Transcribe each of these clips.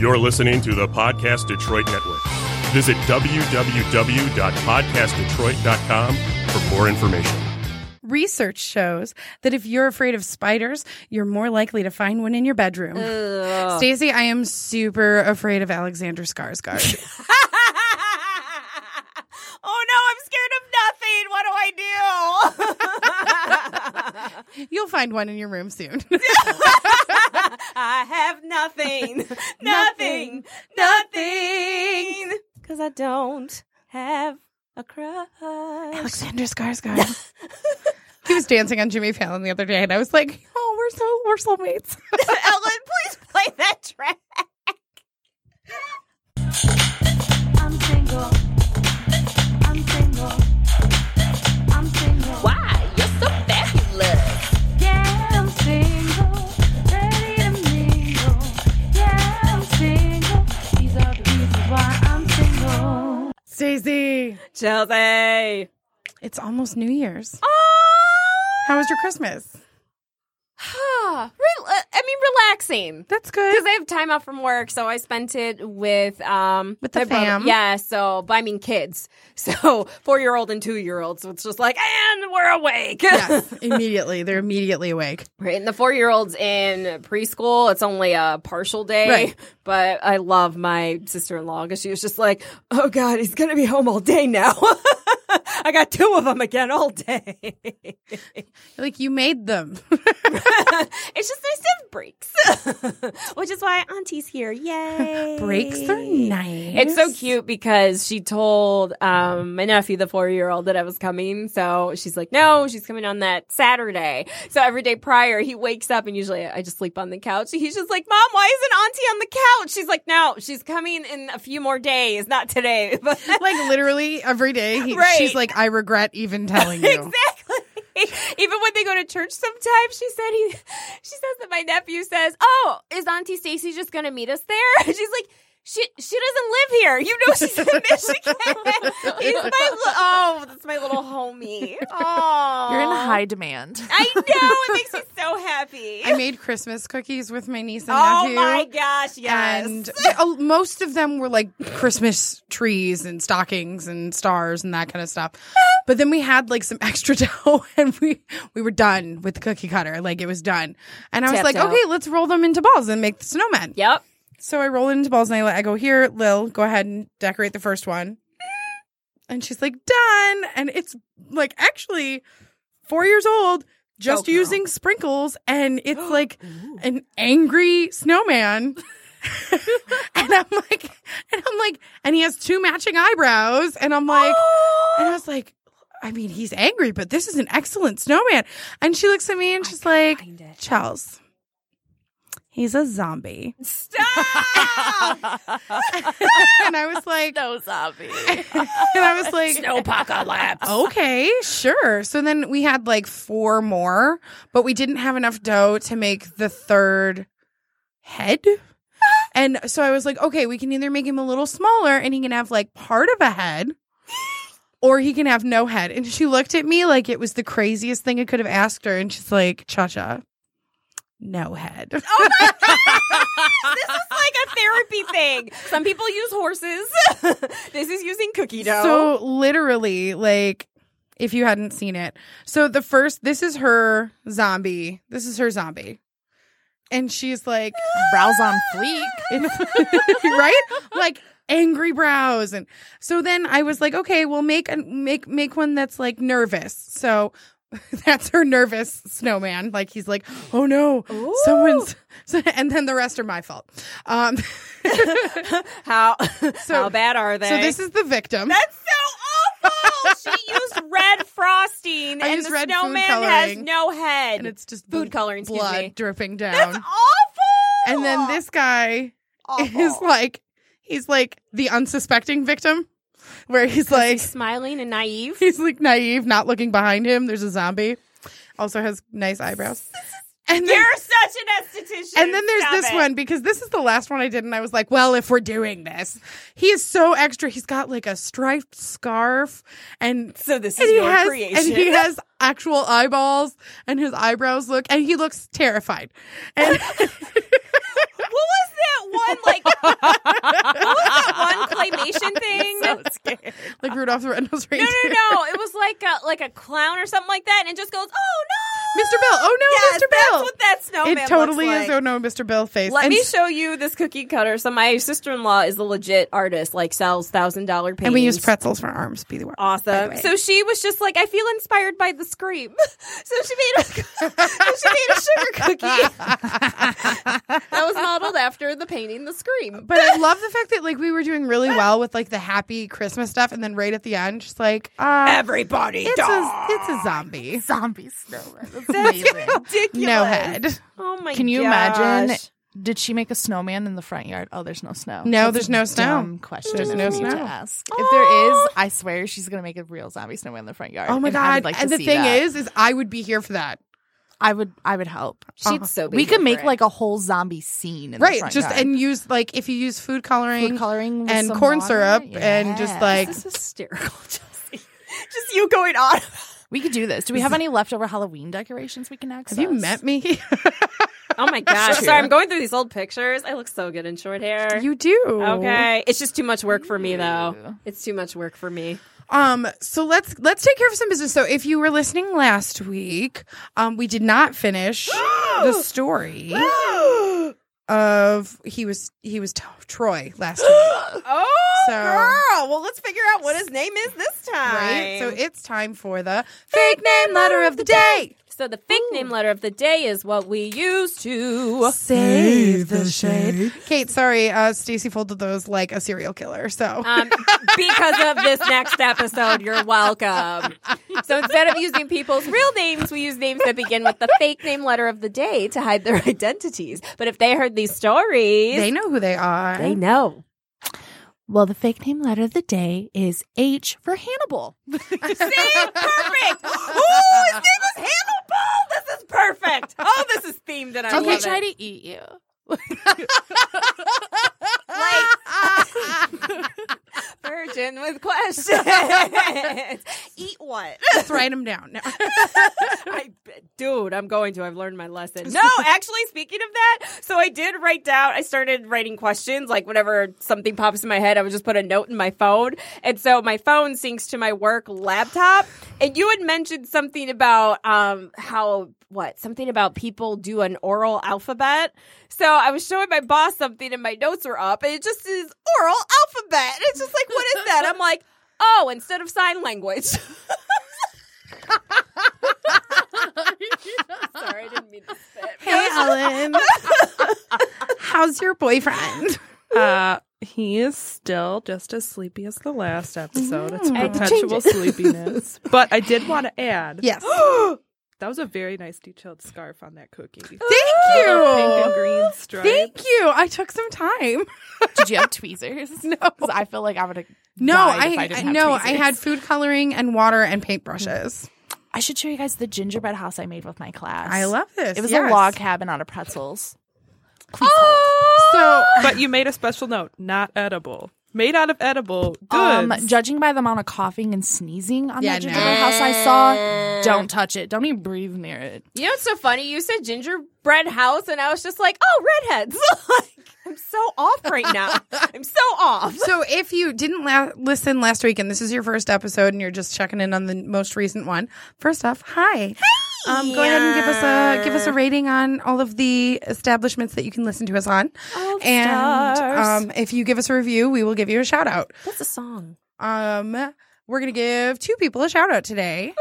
You're listening to the Podcast Detroit Network. Visit www.podcastdetroit.com for more information. Research shows that if you're afraid of spiders, you're more likely to find one in your bedroom. Stacy, I am super afraid of Alexander Skarsgård. oh no, I'm scared of nothing. What do I do? You'll find one in your room soon. I have nothing. nothing. Nothing. Because I don't have a crush. Alexander Skarsgård. he was dancing on Jimmy Fallon the other day, and I was like, "Oh, we're so we're soulmates." Ellen, please play that track. I'm single. Stacey, Chelsea. it's almost New Year's. Oh. How was your Christmas? Rel- I uh, mean, relaxing. That's good. Because I have time off from work, so I spent it with um With the my brother- fam. Yeah, so but I mean kids. So four year old and two year old. So it's just like, and we're awake. yes, immediately. They're immediately awake. Right, and the four year old's in preschool. It's only a partial day, Right. but I love my sister in law because she was just like, "Oh God, he's gonna be home all day now." I got two of them again all day. Like you made them. it's just nice to have breaks, which is why Auntie's here. Yay! Breaks are nice. It's so cute because she told um, my nephew, the four year old, that I was coming. So she's like, no, she's coming on that Saturday. So every day prior, he wakes up and usually I just sleep on the couch. He's just like, Mom, why isn't Auntie on the couch? She's like, no, she's coming in a few more days, not today. But Like literally every day, he, Right. she's like, "I regret even telling you." exactly. Even when they go to church sometimes, she said he she says that my nephew says, Oh, is Auntie Stacy just gonna meet us there? She's like, she she doesn't live here. You know she's in Michigan. He's my oh, that's my little homie. Oh, You're in high demand. I know it makes me so happy. I made Christmas cookies with my niece and oh nephew. my gosh, yes. And uh, most of them were like Christmas trees and stockings and stars and that kind of stuff. But then we had like some extra dough and we we were done with the cookie cutter. Like it was done. And I was Tapped like, out. okay, let's roll them into balls and make the snowman. yep. So I roll it into balls and I, let- I go, here, Lil, go ahead and decorate the first one. And she's like, done. And it's like actually four years old, just girl. using sprinkles. And it's like an angry snowman. and I'm like, and I'm like, and he has two matching eyebrows. And I'm like, and I was like, I mean, he's angry, but this is an excellent snowman. And she looks at me and she's like. Charles, he's a zombie. Stop. and I was like, no zombie. and I was like, Snowpocalypse. okay, sure. So then we had like four more, but we didn't have enough dough to make the third head. And so I was like, okay, we can either make him a little smaller and he can have like part of a head. Or he can have no head. And she looked at me like it was the craziest thing I could have asked her. And she's like, Cha Cha, no head. Oh my god! this is like a therapy thing. Some people use horses. this is using cookie dough. So literally, like, if you hadn't seen it, so the first, this is her zombie. This is her zombie, and she's like, Brows on fleek. right, like angry brows, and so then I was like, okay, we'll make a make make one that's like nervous. So. That's her nervous snowman. Like he's like, oh no, someone's. So, and then the rest are my fault. Um, how So- how bad are they? so this is the victim. that's so awful. she used red frosting, I and the red snowman has no head. and it's just Food coloring, blood me. dripping down. that's awful. and then this guy Awful. is like he's like the unsuspecting victim where he's like He's smiling and naive. he's like naive not looking behind him there's a zombie also has nice eyebrows and then, You're such an esthetician. and then there's Stop this it. one because this is the last one I did and I was like well if we're doing this he is so extra he's got like a striped scarf and So this is and he your has creation. and he has actual eyeballs and his eyebrows look and he looks terrified and was that one like what was that one claymation thing? so scared. like Rudolph the Red-Nosed Reindeer. no, no. no. It was like a, like a clown or something like that, and it just goes, "Oh no, Mr. Bill. Oh no, Yes, Mr. That's Bill. what that snowman it totally looks is. Oh no, Mr. Bill face. Let and, me show you this cookie cutter. So my sister in law is a legit artist, like sells thousand dollar paintings. and we use pretzels for arms. Be the way. by the Awesome. So she was just like, I feel inspired by the scream. so she made a so she made a sugar cookie that was modeled after the painting The Scream. But I love the fact that like we were doing really well with like the happy Christmas stuff, and then right at the end, just like uh, Everybody it's a it's a zombie, Zombie snowman. That's amazing. ridiculous. no head. Oh my god, Can you gosh. imagine? Did she make a snowman in the front yard? Oh, there's no snow. No, That's there's a no snow. dumb Question There's no me to snow. ask. If there is, I swear she's gonna make a real zombie snowman in the front yard. Oh my and I would god! like to and the see thing that. is, is I would be here for that. I would, I would help. She'd uh-huh. so be we could make it. like a whole zombie scene, in the Right, front just yard. and use like if you use food coloring, food coloring and corn water. syrup and just, like- This is hysterical, Chelsea. Just you going on. we could do this. Do we have any leftover Halloween decorations we can access? have you met me? Oh my gosh. Sorry, I'm going through these old pictures. I look so good in short hair. you do. Okay. It's just too much work for me though. It's too much work for me. Um, so let's let's take care of some business. So if you were listening last week, um, we did not finish the story of he was he was t- Troy last week. Oh, So- girl. Well, let's figure out what his name is this time. Right? So it's time for the fake name letter of the day. So the fake name letter of the day is what we use to Save the shade. Kate, sorry, uh, Stacy folded those like a serial killer. So um, because of this next episode. You're welcome. So instead of using people's real names, we use names that begin with the fake name letter of the day to hide their identities. But if they heard these stories, they know who they are. they know. Well, the fake name letter of the day is H for Hannibal. See, perfect. Oh, his name is Hannibal. This is perfect. Oh, this is themed, and I Did he love try to eat you? Virgin with questions. Eat what? Let's write them down. No. I, dude, I'm going to. I've learned my lesson. No, actually, speaking of that, so I did write down. I started writing questions. Like whenever something pops in my head, I would just put a note in my phone, and so my phone syncs to my work laptop. And you had mentioned something about um how what something about people do an oral alphabet. So I was showing my boss something, and my notes were up, and it just is oral alphabet. And it's just like, what is that? I'm like, oh, instead of sign language. Sorry, I didn't mean to spit. hey, Ellen. How's your boyfriend? Uh, he is still just as sleepy as the last episode. It's I had to change perpetual it. sleepiness. But I did want to add Yes. that was a very nice detailed scarf on that cookie. Thank Little Pink and you. green stripes. Thank you. I took some time. Did you have tweezers? No. 'Cause I feel like I would have. No, died I, if I, I didn't have no, I had food coloring and water and paintbrushes. Mm-hmm. I should show you guys the gingerbread house I made with my class. I love this. It was Yes. a log cabin out of pretzels. Oh! So But you made a special note, not edible. Made out of edible goods. Um, judging by the amount of coughing and sneezing on Yeah, that no. gingerbread house I saw, don't touch it. Don't even breathe near it. You know what's so funny? You said gingerbread house, and I was just like, oh, redheads. like, I'm so off right now. I'm so off. So if you didn't la- listen last week and this is your first episode and you're just checking in on the most recent one, first off, hi. Um, go ahead and give us a give us a rating on all of the establishments that you can listen to us on. All and stars. um, if you give us a review, we will give you a shout out. What's a song? Um, we're gonna give two people a shout out today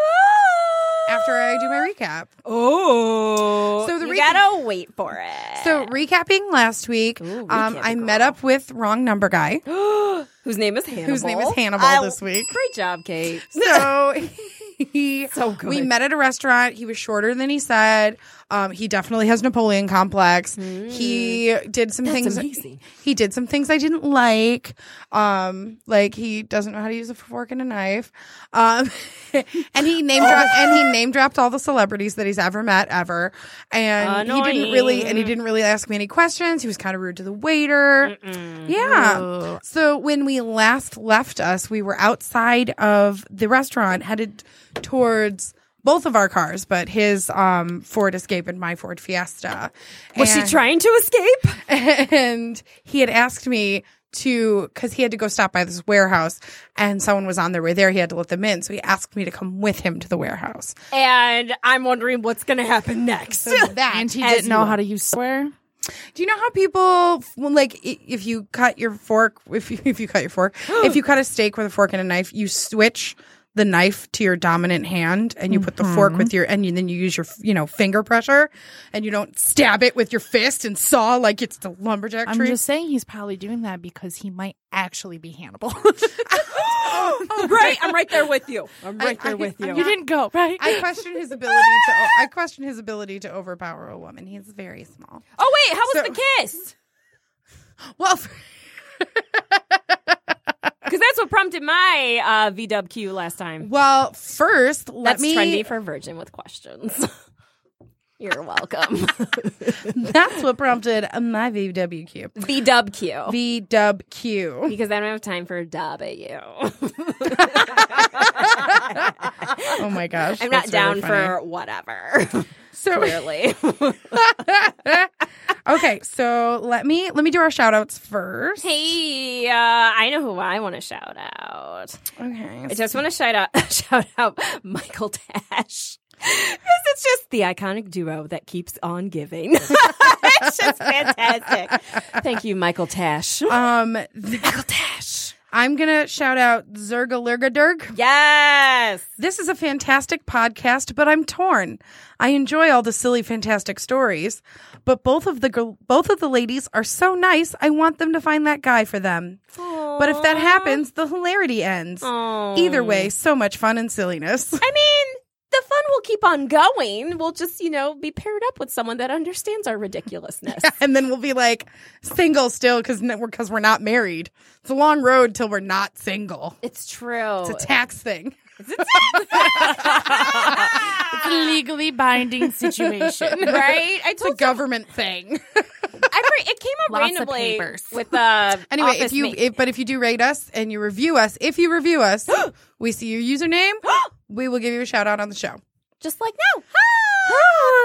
after I do my recap. Oh. So the you recap- gotta wait for it. So recapping last week, Ooh, um, I met up with wrong number guy. whose name is Hannibal. Whose name is Hannibal I- this week. Great job, Kate. So So good. we met at a restaurant. He was shorter than he said. Um, he definitely has Napoleon complex. He did some things. amazing. He did some things I didn't like. Um, like he doesn't know how to use a fork and a knife. Um, and he name dropped and he name dropped all the celebrities that he's ever met ever. And he didn't really and he didn't really ask me any questions. He was kind of rude to the waiter. Yeah. So when we last left us, we were outside of the restaurant headed towards both of our cars, but his um, Ford Escape and my Ford Fiesta. Was she trying to escape? and he had asked me to because he had to go stop by this warehouse and someone was on their way there he had to let them in so he asked me to come with him to the warehouse And I'm wondering what's going to happen next. so that And he didn't know are. how to use swear. do you know how people well, like if you cut your fork if you, if you cut your fork if you cut a steak with a fork and a knife you switch the knife to your dominant hand and you put the fork mm-hmm. with your and you, then you use your you know finger pressure and you don't stab it with your fist and saw like it's the lumberjack I'm just saying he's probably doing that because he might actually be Hannibal. Oh, right. I'm right there with you. I'm right I- there with you. you didn't go, right? I question his ability to. I question his ability to overpower a woman. He's very small. oh, wait. How was So- the kiss? Well, Because that's what prompted my uh, VWQ last time. well, first let That's me. trendy for Virgin with questions. You're welcome. That's what prompted my VWQ. VWQ. VWQ. Because I don't have time for W. Oh my gosh, I'm not down really for whatever. So Clearly. okay, so let me let me do our shout outs first. hey, uh, I know who I want to shout out. Okay, I just want to shout out shout out Michael Tash. Because it's just the iconic duo that keeps on giving. it's just fantastic. Thank you, Michael Tash. um, Michael Dash. I'm gonna shout out Zerga Lurgadurg. Yes. This is a fantastic podcast, but I'm torn. I enjoy all the silly, fantastic stories, but both of the both of the ladies are so nice. I want them to find that guy for them. But if that happens, the hilarity ends. Either way, so much fun and silliness. I mean, the fun will keep on going. We'll just, you know, be paired up with someone that understands our ridiculousness. and then we'll be like single still because we're because we're not married. It's a long road till we're not single. It's true. It's a tax thing. it's a legally binding situation. right? I It's a told government thing. I re- it came up Lots of randomly papers. with uh Anyway, if you if, but if you do rate us and you review us, if you review us, we see your username, we will give you a shout out on the show. Just like now.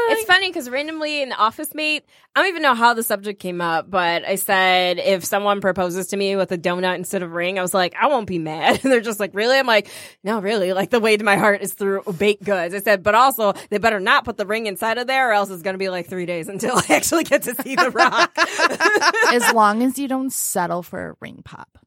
It's funny because randomly in the office mate, I don't even know how the subject came up, but I said if someone proposes to me with a donut instead of ring, I was like, I won't be mad. And they're just like, really? I'm like, no, really. Like the way to my heart is through baked goods. I said, but also they better not put the ring inside of there, or else it's gonna be like three days until I actually get to see the rock. as long as you don't settle for a ring pop.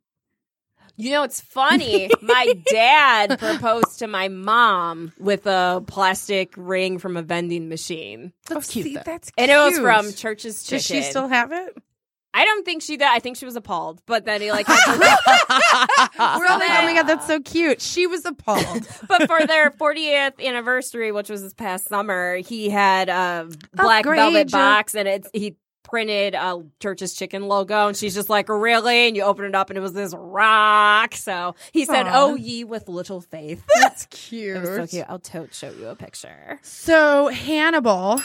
You know, it's funny. My dad proposed to my mom with a plastic ring from a vending machine. That's oh, cute. though. that's And it was from Church's Chicken. Does she still have it? I don't think she did. I think she was appalled. But then he like had to We're all like, oh my god, that's so cute. She was appalled. But for their 40th anniversary, which was this past summer, he had a oh, black Upgrade velvet ya. box and it's he printed a Church's Chicken logo and she's just like, "Really?" And you open it up and it was this rock. So he said, Aw. "Oh ye with little faith." That's cute. It was so cute. I'll tote show you a picture. So Hannibal.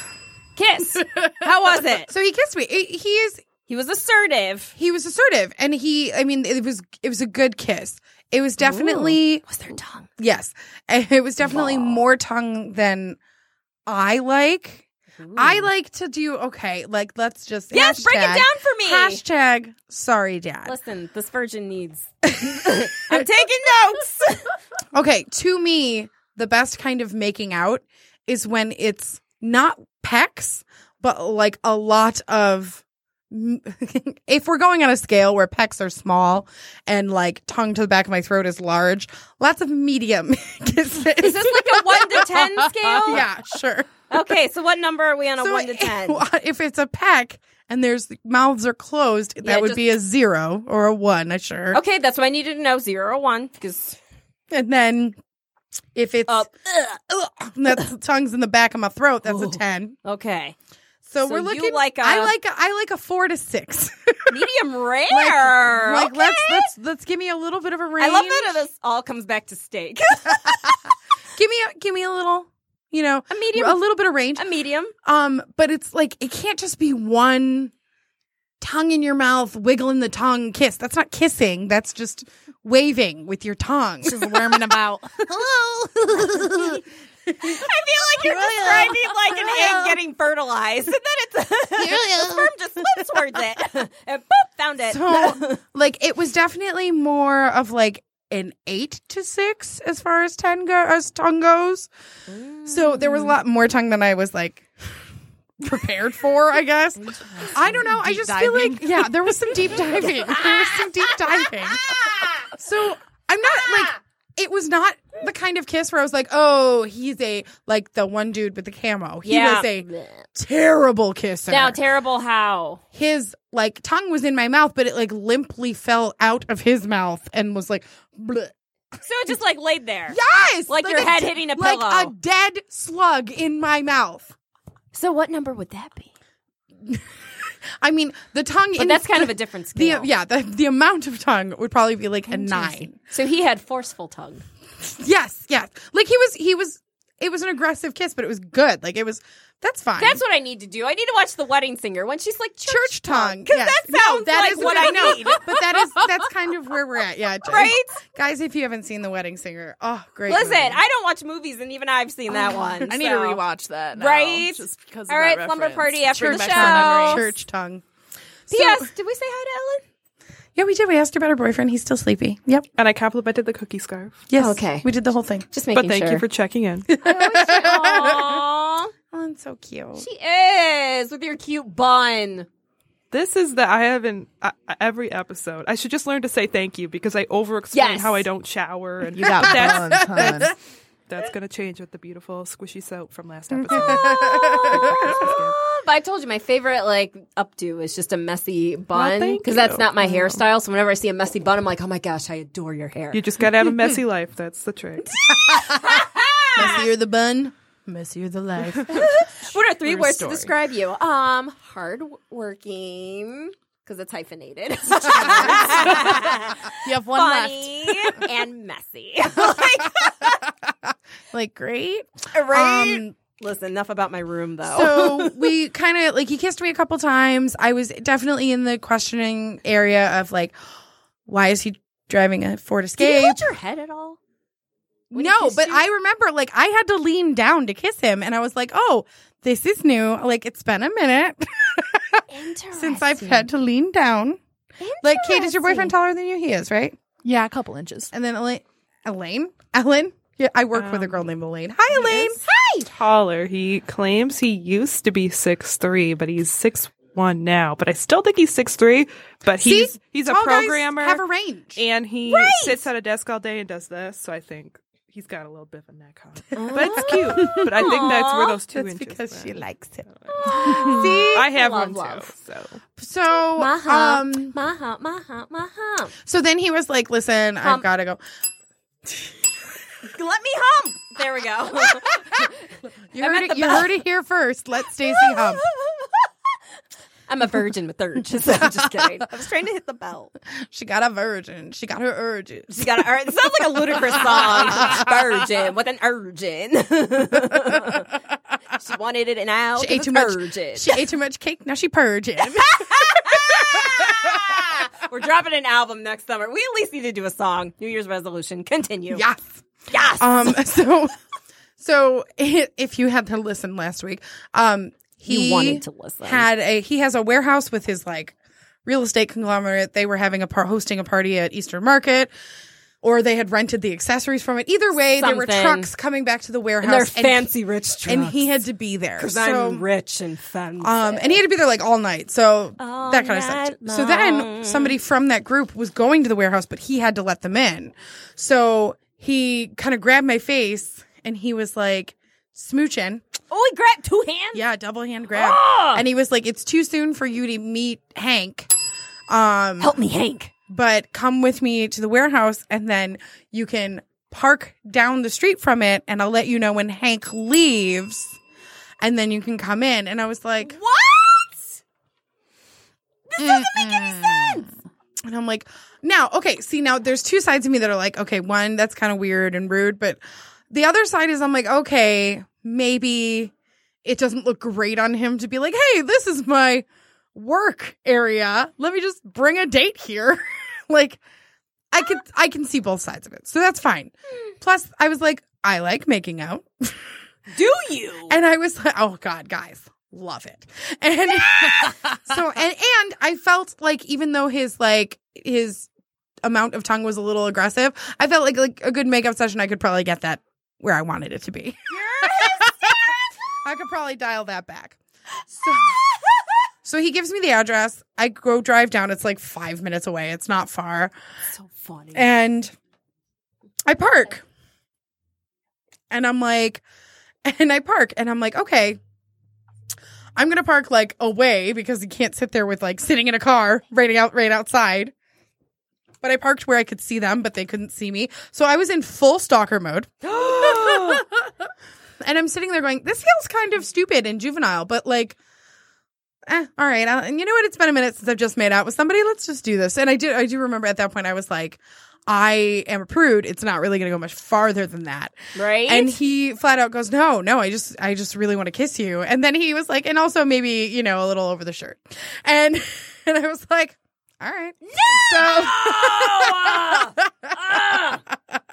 Kiss. How was it? So he kissed me. He he is He was assertive. he was assertive, and he. I mean, it was it was a good kiss. It was definitely Was there tongue? yes. It was definitely more tongue than I like. I like to do okay. Like let's just Yes, break it down for me. Hashtag sorry, dad. Listen, this virgin needs. I'm taking notes. Okay, to me, the best kind of making out is when it's not pecs, but like a lot of. If we're going on a scale where pecs are small and like tongue to the back of my throat is large, lots of medium kisses. Is this like a one to ten scale? yeah, sure. Okay, so what number are we on a So one to ten? If it's a peck and there's mouths are closed, that would just- be a zero or a one, I sure. Okay, that's what I needed to know. Zero or one, because And then if it's up. ugh, that's tongues in the back of my throat, that's a ten. Okay, So, So we're you looking like a- I like a, I like a four to six. medium rare. like okay. let's let's let's give me a little bit of a range. I love that this all comes back to steak. Give me a give me a little, you know, a medium, a little bit of range. a medium. Um, but it's like it can't just be one tongue in your mouth, wiggling the tongue kiss. That's not kissing. That's just waving with your tongue. Just worming about. Hello. I feel like you're describing like an egg getting fertilized, and then it's the sperm just slips towards it, and boop, found it. So, like, it was definitely more of like an eight to six as far as ten go as tongue goes. So there was a mm. lot more tongue than I was like prepared for. I guess I don't know. I just feel like yeah, there was some deep diving. There was some deep diving. So I'm not like it was not the kind of kiss where I was like, oh, he's a like the one dude with the camo. He Yeah. was a terrible kisser. Now, terrible how? his like tongue was in my mouth, but it like limply fell out of his mouth and was like, bleh. So it just like laid there. yes, Like your head a, hitting a like pillow. a dead slug in my mouth. So what number would that be? I mean, the tongue. But in that's kind the, of a different the scale. yeah the the amount of tongue would probably be like a nine. So he had forceful tongue. Yes, yes. Like he was he was. It was an aggressive kiss, but it was good. Like it was. That's fine. That's what I need to do. I need to watch The Wedding Singer when she's like church, church tongue. Because Yes. that sounds that like is what I I know. need. But that is that's kind of where we're at. Yeah, Right? guys. If you haven't seen The Wedding Singer, oh great. Listen, movie. I don't watch movies, and even I've seen that oh, one. I need so. to rewatch that. Now, Right? Just because. All of right, slumber party after Bring the back show. some memories. church tongue. So- P.S. Did we say hi to Ellen? Yeah, we did. We asked her about her boyfriend. He's still sleepy. Yep. And I complimented the cookie scarf. Yes. Okay. We did the whole thing. Just making sure. But thank sure. you for checking in. Aww. So cute. She is with your cute bun. This is the I haven't uh, every episode. I should just learn to say thank you because I over explain Yes. how I don't shower and You got that's, buns, hun. that's that's gonna change with the beautiful squishy soap from last episode. But I told you my favorite like updo is just a messy bun thank because that's not my hairstyle. So whenever I see a messy bun, I'm like, oh my gosh, I adore your hair. you just gotta have a messy life. That's the trick. Messier the bun, messier the life. What are three True words story. to describe you? Um, hardworking because it's hyphenated. You have one left. And messy. Like great. right? Um, Listen, enough about my room though. so we kind of like he kissed me a couple times. I was definitely in the questioning area of like, why is he driving a Ford Did you Escape? hold your head at all? When No, but you? I remember like I had to lean down to kiss him, and I was like, oh, this is new. Like it's been a minute since I've had to lean down. Like, Kate, is your boyfriend taller than you? He is, right? Yeah, a couple inches. And then Elaine, Elaine, Ellen. Yeah, I work with a girl um, named Elaine. Hi, Elaine. Hi. Taller. He claims he used to be six three, but he's six one now. But I still think he's six three. But See? he's he's a Tall guys programmer have a range. and he sits at a desk all day and does this. So I think he's got a little bit of a neck on. But it's cute. But I think that's where those two That's inches. because she likes him. See, I have Love, one love. too. So So, My hump, um, my hump, my hump, my so then he was like, "Listen, I've got to go." Let me hum. There we go. You heard it. You heard it here first. Let Stacy hump. I'm a virgin with urge. So I'm just kidding. I was trying to hit the bell. She got a virgin. She got her urges. She got a, it sounds like a Ludacris song. Virgin with an urgin. she wanted it now. She ate too much. Urgin. She ate too much cake. Now she purging. We're dropping an album next summer. We at least need to do a song. New Year's resolution. Continue. yes. Yes. Um. So, so if you had to listen last week, um, he You wanted to listen. Had a he has a warehouse with his like real estate conglomerate. They were having a par- hosting a party at Eastern Market. Or they had rented the accessories from it. Either way, there were trucks coming back to the warehouse, and they're fancy rich trucks. and he had to be there. Because So, I'm rich and fancy. Um, and he had to be there like all night. So All that kind of sucked. night So then somebody from that group was going to the warehouse, but he had to let them in. So he kind of grabbed my face and he was like smooching. Oh, he grabbed two hands. Yeah, double hand grab. Ah! And he was like, it's too soon for you to meet Hank. Um, Help me, Hank. but come with me to the warehouse and then you can park down the street from it and I'll let you know when Hank leaves and then you can come in. And I was like, What? This doesn't make any sense. And I'm like, now, okay, see, now there's two sides of me that are like, okay, one, that's kind of weird and rude, but the other side is I'm like, okay, maybe it doesn't look great on him to be like, hey, this is my work area. Let me just bring a date here. like, I could, I can see both sides of it. So that's fine. Hmm. Plus, I was like, I like making out. Do you? And I was like, oh God, guys, love it. And so, and, and I felt like even though his, like, his amount of tongue was a little aggressive, I felt like, like a good makeup session, I could probably get that where I wanted it to be. I could probably dial that back. So, so he gives me the address. I go drive down. It's like five minutes away. It's not far. so funny. And I park. And I'm like, and I park and I'm like, okay, I'm gonna park like away because you can't sit there with like sitting in a car right out right outside. But I parked where I could see them, but they couldn't see me. So I was in full stalker mode. and I'm sitting there going, this feels kind of stupid and juvenile, but like, eh, all right. I, and you know what? It's been a minute since I've just made out with somebody. Let's just do this. And I did, I do remember at that point, I was like, I am a prude. It's not really going to go much farther than that. right? And he flat out goes, no, no, I just, I just really want to kiss you. And then he was like, and also maybe, you know, a little over the shirt. And, and I was like, all right. Ah! So, Ah!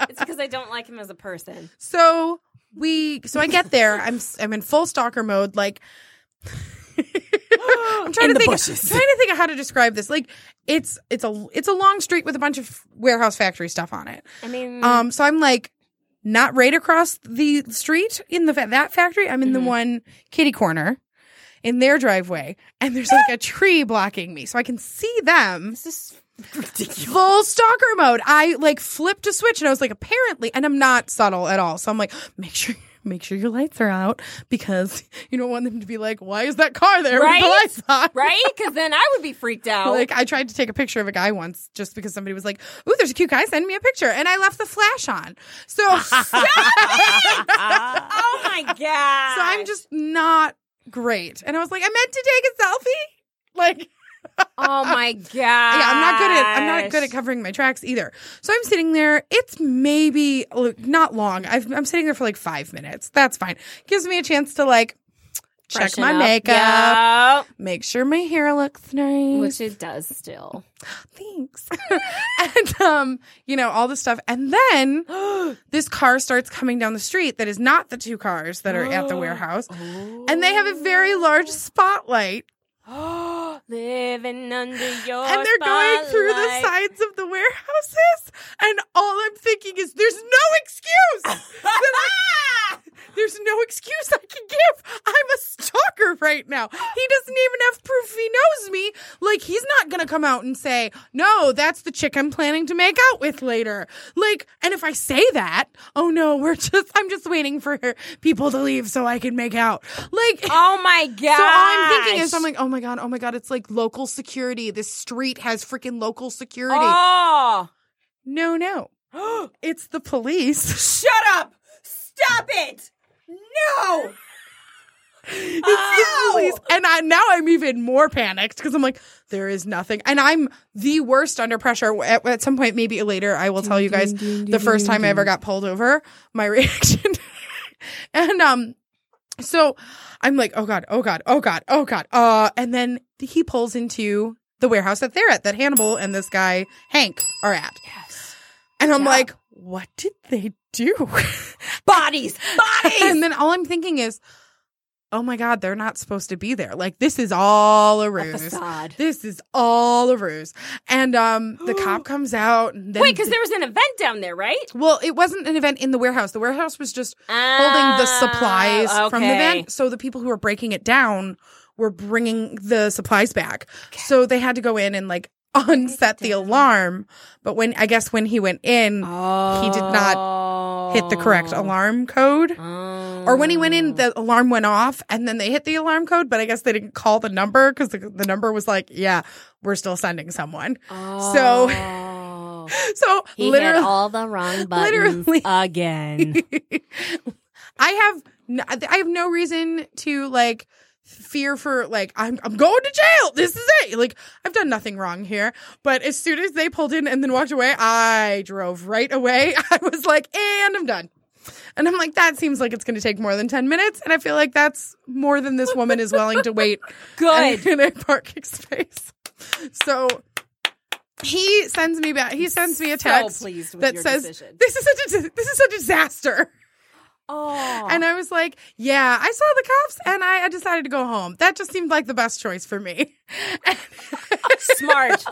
it's because I don't like him as a person. so we, so I get there. I'm, I'm in full stalker mode. Like, I'm trying In to the think. bushes. Trying to think of how to describe this. Like, it's it's a it's a long street with a bunch of warehouse factory stuff on it. I mean, Um, so I'm like not right across the street in the that factory. I'm in the Mhm. one kitty corner in their driveway, and there's like a tree blocking me, so I can see them. this is ridiculous. Full stalker mode. I like flipped a switch, and I was like, apparently, and I'm not subtle at all. So I'm like, make sure. Make sure your lights are out because you don't want them to be like, "Why is that car there with the Right? lights on?" Right? Because then I would be freaked out. Like I tried to take a picture of a guy once just because somebody was like, "Ooh, there's a cute guy. Send me a picture," and I left the flash on. So oh my god! So I'm just not great. And I was like, I meant to take a selfie. Like, Oh my god! yeah, I'm not good at I'm not good at covering my tracks either. So I'm sitting there. It's maybe not long. I've, I'm sitting there for like five minutes. That's fine. Gives me a chance to like check Freshen my up. makeup, Yep. make sure my hair looks nice. Which it does still. thanks. and um, you know, all this stuff. And then this car starts coming down the street that is not the two cars that are at the warehouse. And they have a very large spotlight. Living under your and they're going through the sides of the warehouses. And all I'm thinking is there's no excuse. there's no excuse I can give. I'm a stalker right now. He doesn't even have proof he knows me. Like he's not gonna come out and say, "No, that's the chick I'm planning to make out with later." Like, and if I say that, oh no, we're just I'm just waiting for people to leave so I can make out. Like, Oh my god! so all I'm thinking is, I'm like, oh my god, oh my god, it's like local security. This street has freaking local security. oh, No, no, it's the police. shut up! Stop it! No! It's the police. And I, now I'm even more panicked because I'm like, there is nothing. And I'm the worst under pressure. At, at some point, maybe later, I will tell you guys the first time I ever got pulled over, my reaction. and um, so I'm like, oh god, oh god, oh god, oh god. Uh, and then he pulls into the warehouse that they're at, that Hannibal and this guy Hank are at. Yes. And I'm Yeah. like, what did they do? Bodies! Bodies! and then all I'm thinking is, oh my God, they're not supposed to be there. Like, this is all a A ruse. facade. This is all a ruse. And um, the cop comes out. And then Wait, because there was an event down there, right? well, it wasn't an event in the warehouse. The warehouse was just holding the supplies from the Ah, event. So the people who were breaking it down were bringing the supplies back. So they had to go in and like unset the alarm. But when I guess when he went in, he did not hit the correct Oh. alarm code. Or when he went in, the oh. alarm went off, and then they hit the alarm code. But I guess they didn't call the number because the, the number was like, "Yeah, we're still sending someone." So- Oh. So he literally, hit all the wrong buttons Literally. again. I have no, I have no reason to like fear for like I'm I'm going to jail. This is it. Like I've done nothing wrong here. But as soon as they pulled in and then walked away, I drove right away. I was like, and I'm done. And I'm like, that seems like it's going to take more than 10 minutes. And I feel like that's more than this woman is willing to wait Good. in a parking space. So he sends me back. He sends me a text with that says, decision. "This is such a this is a disaster." Oh. And I was like, yeah, I saw the cops and I, I decided to go home. That just seemed like the best choice for me. Smart.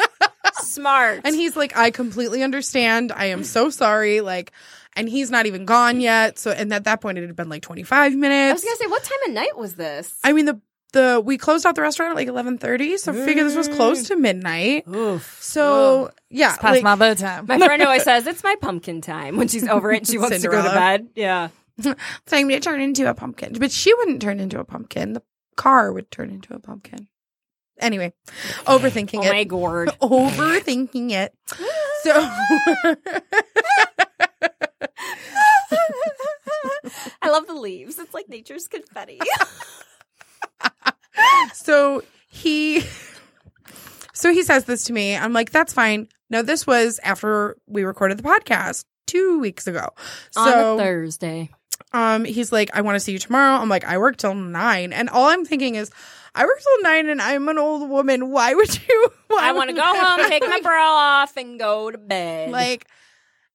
Smart. And he's like, I completely understand. I am so sorry. Like, and he's not even gone yet. So, and at that point, it had been like 25 minutes. I was gonna say, what time of night was this? I mean, the, the, we closed out the restaurant at like 1130. So figure this was close to midnight. Oof. So yeah, It's past like, my bedtime. My friend always says it's my pumpkin time when she's over it. She wants to go to bed. Yeah. time to turn into a pumpkin. But she wouldn't turn into a pumpkin. The car would turn into a pumpkin. Anyway, overthinking Oh it. my gourd. overthinking it. So I love the leaves. It's like nature's confetti. so he so he says this to me. I'm like, that's fine. No, this was after we recorded the podcast two weeks ago. On a Thursday. Um he's like, I want to see you tomorrow. I'm like, I work till nine. And all I'm thinking is I work till nine and I'm an old woman. Why would you why I want to go home, take my bra off, and go to bed. like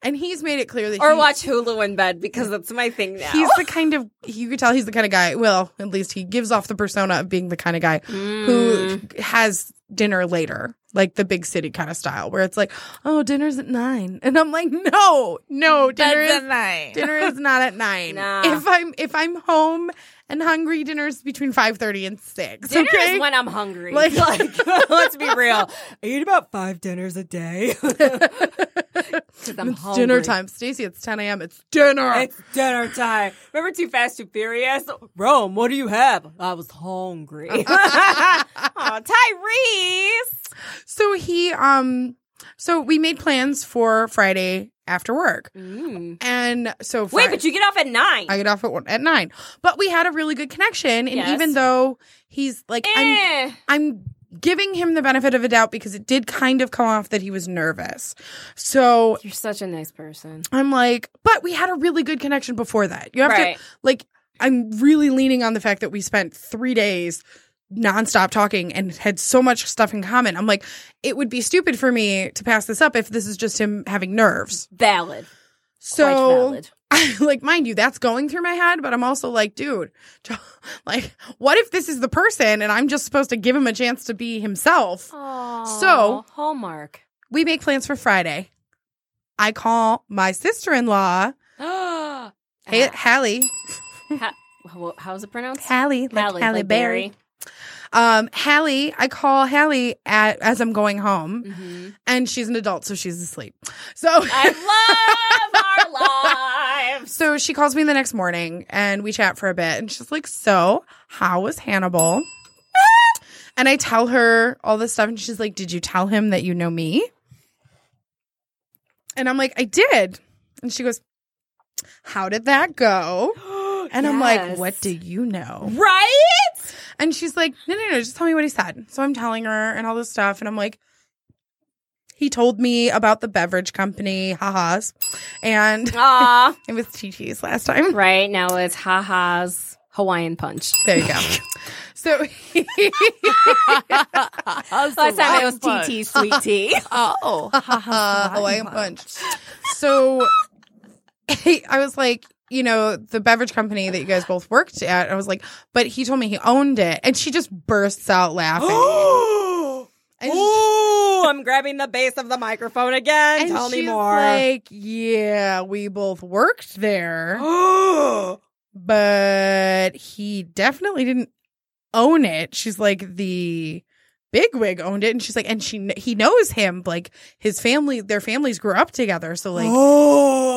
and he's made it clear that or he- watch Hulu in bed because that's my thing now. He's the kind of you could tell he's the kind of guy. Well, at least he gives off the persona of being the kind of guy who Mm. has dinner later, like the big city kind of style, where it's like, oh, dinner's at nine, and I'm like, no, no, dinner is night. dinner is not at nine. Nah. If I'm if I'm home and hungry, dinner's between five thirty and six. Dinner okay, is when I'm hungry. Like- Like, let's be real. I eat about five dinners a day. 'Cause I'm it's hungry. dinner time, Stacy. It's ten a.m. It's dinner. It's dinner time. Remember Too Fast, Too Furious? Rome, what do you have? I was hungry. Aw, Tyrese. so he um, so we made plans for Friday after work, Mm. and so Wait, but you get off at nine. I get off at at nine. But we had a really good connection, and Yes. even though he's like, I'm Eh. I'm giving him the benefit of a doubt because it did kind of come off that he was nervous. So You're such a nice person. I'm like, but we had a really good connection before that. You have Right. to like. I'm really leaning on the fact that we spent three days nonstop talking and had so much stuff in common. I'm like, it would be stupid for me to pass this up if this is just him having nerves. Valid. So. I like mind you, that's going through my head, but I'm also like, dude, like, what if this is the person and I'm just supposed to give him a chance to be himself? So- Hallmark. We make plans for Friday. I call my sister in law, Ah. hey, Hallie, Ha- how's it pronounced? Hallie, like Halle, Halle like Berry. Um, Hallie, I call Hallie at as I'm going home, Mhm. and she's an adult, so she's asleep. So I love our lives. So she calls me the next morning and we chat for a bit. And she's like, So, how was Hannibal? and I tell her all this stuff. And she's like, Did you tell him that you know me? And I'm like, I did. And she goes, How did that go? And I'm like, What do you know? Right? And she's like, No, no, no, just tell me what he said. So I'm telling her and all this stuff. And I'm like, he told me about the beverage company, ha-has. And Aw. it was TT's last time. right now it's haha's Hawaiian punch. There you go. So Last time it was TT sweet tea. Oh, uh, Hawaiian punch. So I was like, you know, the beverage company that you guys both worked at. I was like, but he told me he owned it, and she just bursts out laughing. and Ooh, I'm grabbing the base of the microphone again. and Tell me she's more. Like, yeah, we both worked there, but he definitely didn't own it. She's like the bigwig owned it, and she's like, and she he knows him. Like his family, their families grew up together, so like.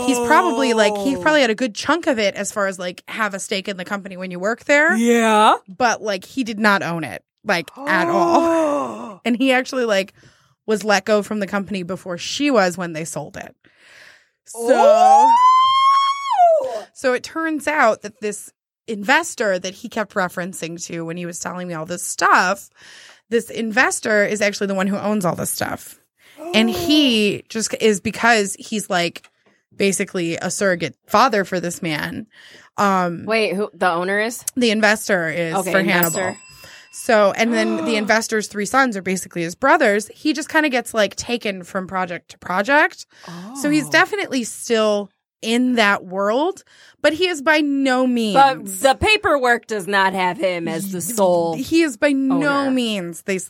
He's probably like he probably had a good chunk of it as far as like have a stake in the company when you work there, yeah. but like he did not own it like at all. And he actually like was let go from the company before she was when they sold it. So so it turns out that this investor that he kept referencing to when he was telling me all this stuff, this investor is actually the one who owns all this stuff. And he just is because he's like basically a surrogate father for this man. Um Wait, who the owner is? the investor is Okay, for investor. Hannibal. So, and then the investor's three sons are basically his brothers. He just kind of gets like taken from project to project. So Oh. he's definitely still in that world, but he is by no means. But the paperwork does not have him as the sole. he is by no means they.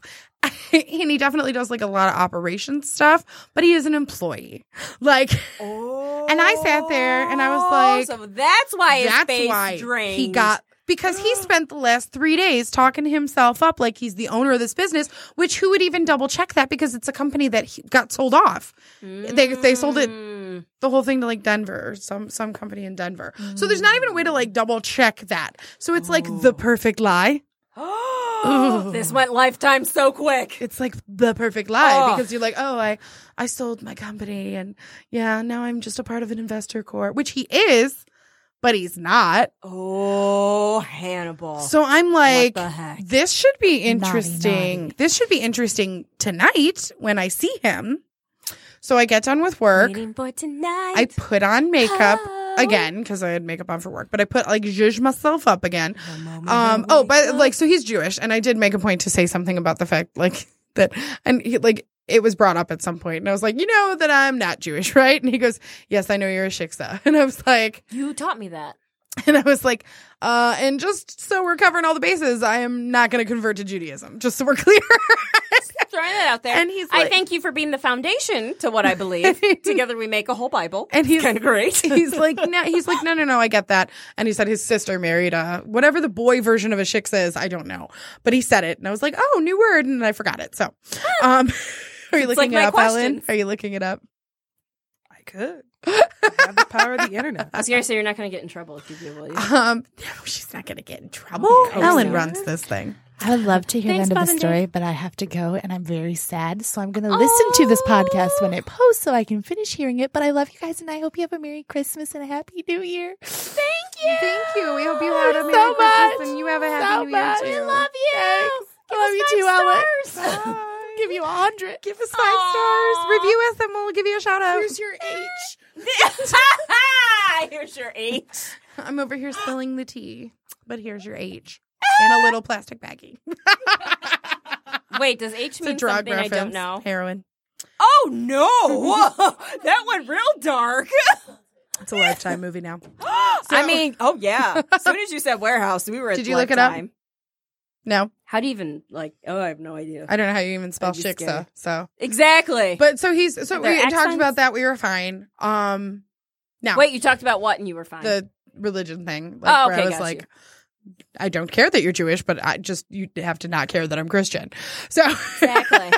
And he definitely does like a lot of operation stuff, but he is an employee. Like, and I sat there and I was oh, like, so that's why his that's face why drained. he got because he spent the last three days talking himself up like he's the owner of this business. Which who would even double check that because it's a company that he got sold off. They they sold it mm. Mm. the whole thing to like Denver or some some company in Denver. So there's not even a way to like double check that. So it's like the perfect lie. Oh, this went lifetime so quick. It's like the perfect lie Oh. because you're like, oh, I I sold my company and yeah, now I'm just a part of an investor core, which he is, but he's not. Oh, Hannibal. So I'm like, the heck? this should be Naughty, interesting. naughty. This should be interesting tonight when I see him. So I get done with work. For tonight. I put on makeup Oh. again because I had makeup on for work, but I put like zhuzh myself up again. Um. Oh, but up. like, so he's Jewish, and I did make a point to say something about the fact like that, and he like it was brought up at some point, and I was like, you know that I'm not Jewish, right? And he goes, yes, I know you're a shiksa, and I was like, you taught me that. and I was like, uh, and just so we're covering all the bases, I am not going to convert to Judaism, just so we're clear. Throwing that out there. And he's I thank you for being the foundation to what I believe. Together we make a whole Bible. And he's kind of great. he's like, no, he's like, no, no, no, I get that. And he said his sister married a whatever the boy version of a shiksa is. I don't know, but he said it, and I was like, oh, new word, and I forgot it. So, um, are you looking like it up, Ellen? Are you looking it up? I could. I have the power of the internet. I was gonna say you're not gonna get in trouble if you Google it. Um, no, she's not going to get in trouble. Oh, Ellen no. runs this thing. I would love to hear Thanks, the end Bob of the story, but I have to go and I'm very sad. So I'm going to listen to this podcast when it posts so I can finish hearing it. But I love you guys and I hope you have a Merry Christmas and a Happy New Year. Thank you. Thank you. We hope you had a So Merry Christmas much. and you have a Happy So New Year much. too. We love you. Thanks. I love you too, Ellen. Give you a hundred. Give us five stars. Review us and we'll give you a shout out. Here's your H. Here's your H. I'm over here spilling the tea, but here's your H in a little plastic baggie. Wait, does H mean drug something. I don't know? Heroin. Oh no! Whoa, that went real dark. It's a lifetime movie now. I mean, oh yeah. As soon as you said warehouse, we were. At Did you look it up? No, How do you even like? Oh, I have no idea. I don't know how you even spell I'd be shiksa. scared. So, Exactly. but so he's so Are there we talked accents? about that. We were fine. Um, now Wait, you talked about what, and you were fine. the religion thing. Like, Oh, where okay, I was got like, I don't care that you're Jewish, but I just you have to not care that I'm Christian. So exactly.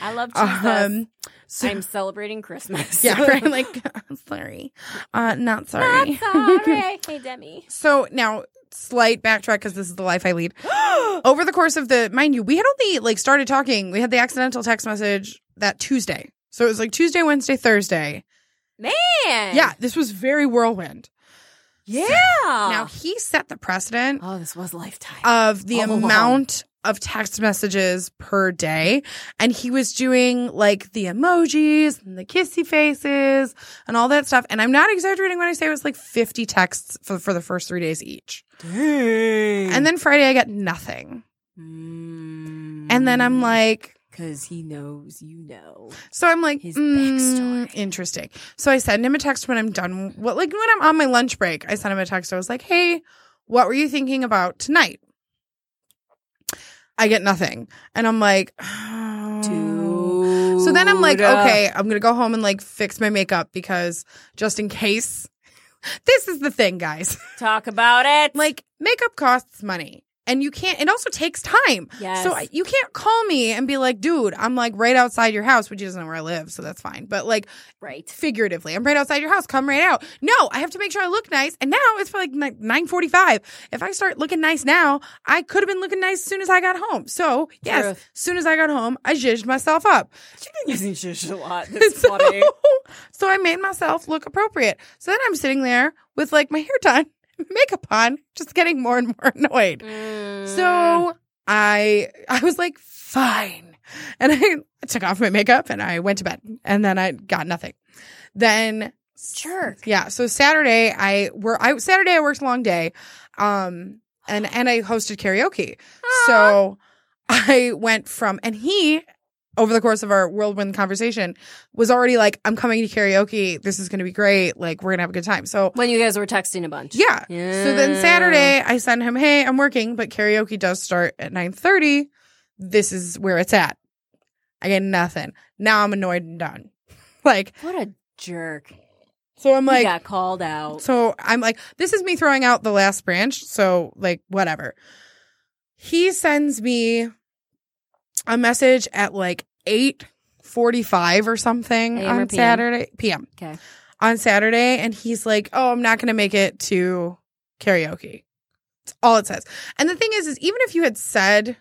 I love Jesus. um, so, I'm celebrating Christmas. yeah, right. Like, sorry, uh, not sorry. Not sorry. hey, Demi. So now, slight backtrack because this is the life I lead. Over the course of the, mind you, we had only like started talking. We had the accidental text message that Tuesday. So it was like Tuesday, Wednesday, Thursday. Man. Yeah, this was very whirlwind. Yeah. Now he set the precedent oh, this was lifetime. of the All along. amount of text messages per day. And he was doing like the emojis and the kissy faces and all that stuff. And I'm not exaggerating when I say it was like 50 texts for, for the first three days each. Dang. And then Friday I got nothing. And then I'm like, because he knows you know. so I'm like, His mm, backstory. interesting. So I send him a text when I'm done. What like when I'm on my lunch break, I sent him a text. I was like, hey, what were you thinking about tonight? I get nothing, and I'm like, oh. So then I'm like, okay, I'm gonna go home and like fix my makeup because just in case. This is the thing, guys. Talk about it. Like makeup costs money. And you can't, it also takes time. Yes. So you can't call me and be like, dude, I'm like right outside your house, which isn't know where I live. So that's fine. But like right. figuratively, I'm right outside your house. Come right out. No, I have to make sure I look nice. And now it's like 945. If I start looking nice now, I could have been looking nice as soon as I got home. So yes, as soon as I got home, I zhuzhed myself up. You've been using shush a lot. That's so, funny. so I made myself look appropriate. So then I'm sitting there with like my hair done, makeup on, just getting more and more annoyed. Mm. So I I was like, fine. And I took off my makeup and I went to bed. And then I got nothing. Then Jerk. Yeah. So Saturday I were I Saturday I worked a long day. Um and and I hosted karaoke. So I went from and he over the course of our whirlwind conversation was already like, I'm coming to karaoke. This is going to be great. Like, we're going to have a good time. So, When you guys were texting a bunch. yeah. So then Saturday, I send him, Hey, I'm working, but karaoke does start at 9:30. This is where it's at. I get nothing. Now I'm annoyed and done. Like, What a jerk. so I'm He like, got called out. so I'm like, this is me throwing out the last branch. So like, whatever. He sends me a message at like eight forty-five or something AM or on PM? Saturday PM Okay. on Saturday, and he's like, "Oh, I'm not going to make it to karaoke." That's all it says. And the thing is, is even if you had said.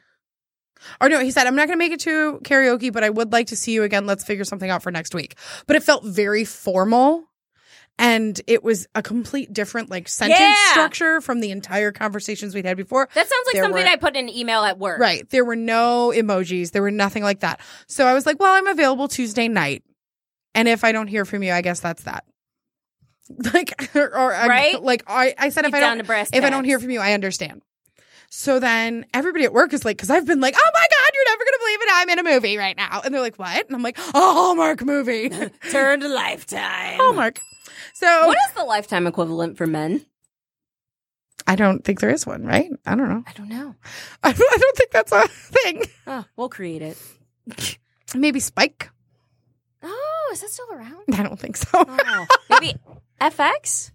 Or no, he said, I'm not going to make it to karaoke, but I would like to see you again. Let's figure something out for next week. But it felt very formal and it was a complete different like sentence Yeah. structure from the entire conversations we'd had before. That sounds like There something were- I put in an email at work. Right. There were no emojis. There were nothing like that. So I was like, well, I'm available Tuesday night. And if I don't hear from you, I guess that's that. Like, or, Right? like I, I said, if I don't, if I don't hear from you, I understand. So then everybody at work is like, because I've been like, oh my God, you're never going to believe it. I'm in a movie right now. And they're like, what? And I'm like, a Hallmark movie. Turned lifetime. Hallmark. So What is the lifetime equivalent for men? I don't think there is one, right? I don't know. I don't know. I don't, I don't think that's a thing. Oh, we'll create it. Maybe Spike. Oh, is that still around? I don't think so. Oh, maybe FX.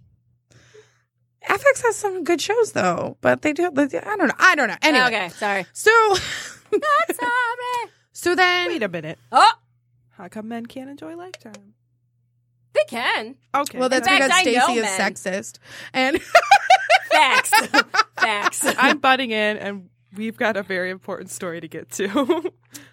FX has some good shows though, but they do. I don't know. I don't know. Anyway, Okay, sorry. so sorry. so then Wait a minute. Oh, How come men can't enjoy Lifetime? They can. Okay. well, that's In fact, because I know Stacy is men. sexist, and Facts. Facts. I'm butting in, and we've got a very important story to get to.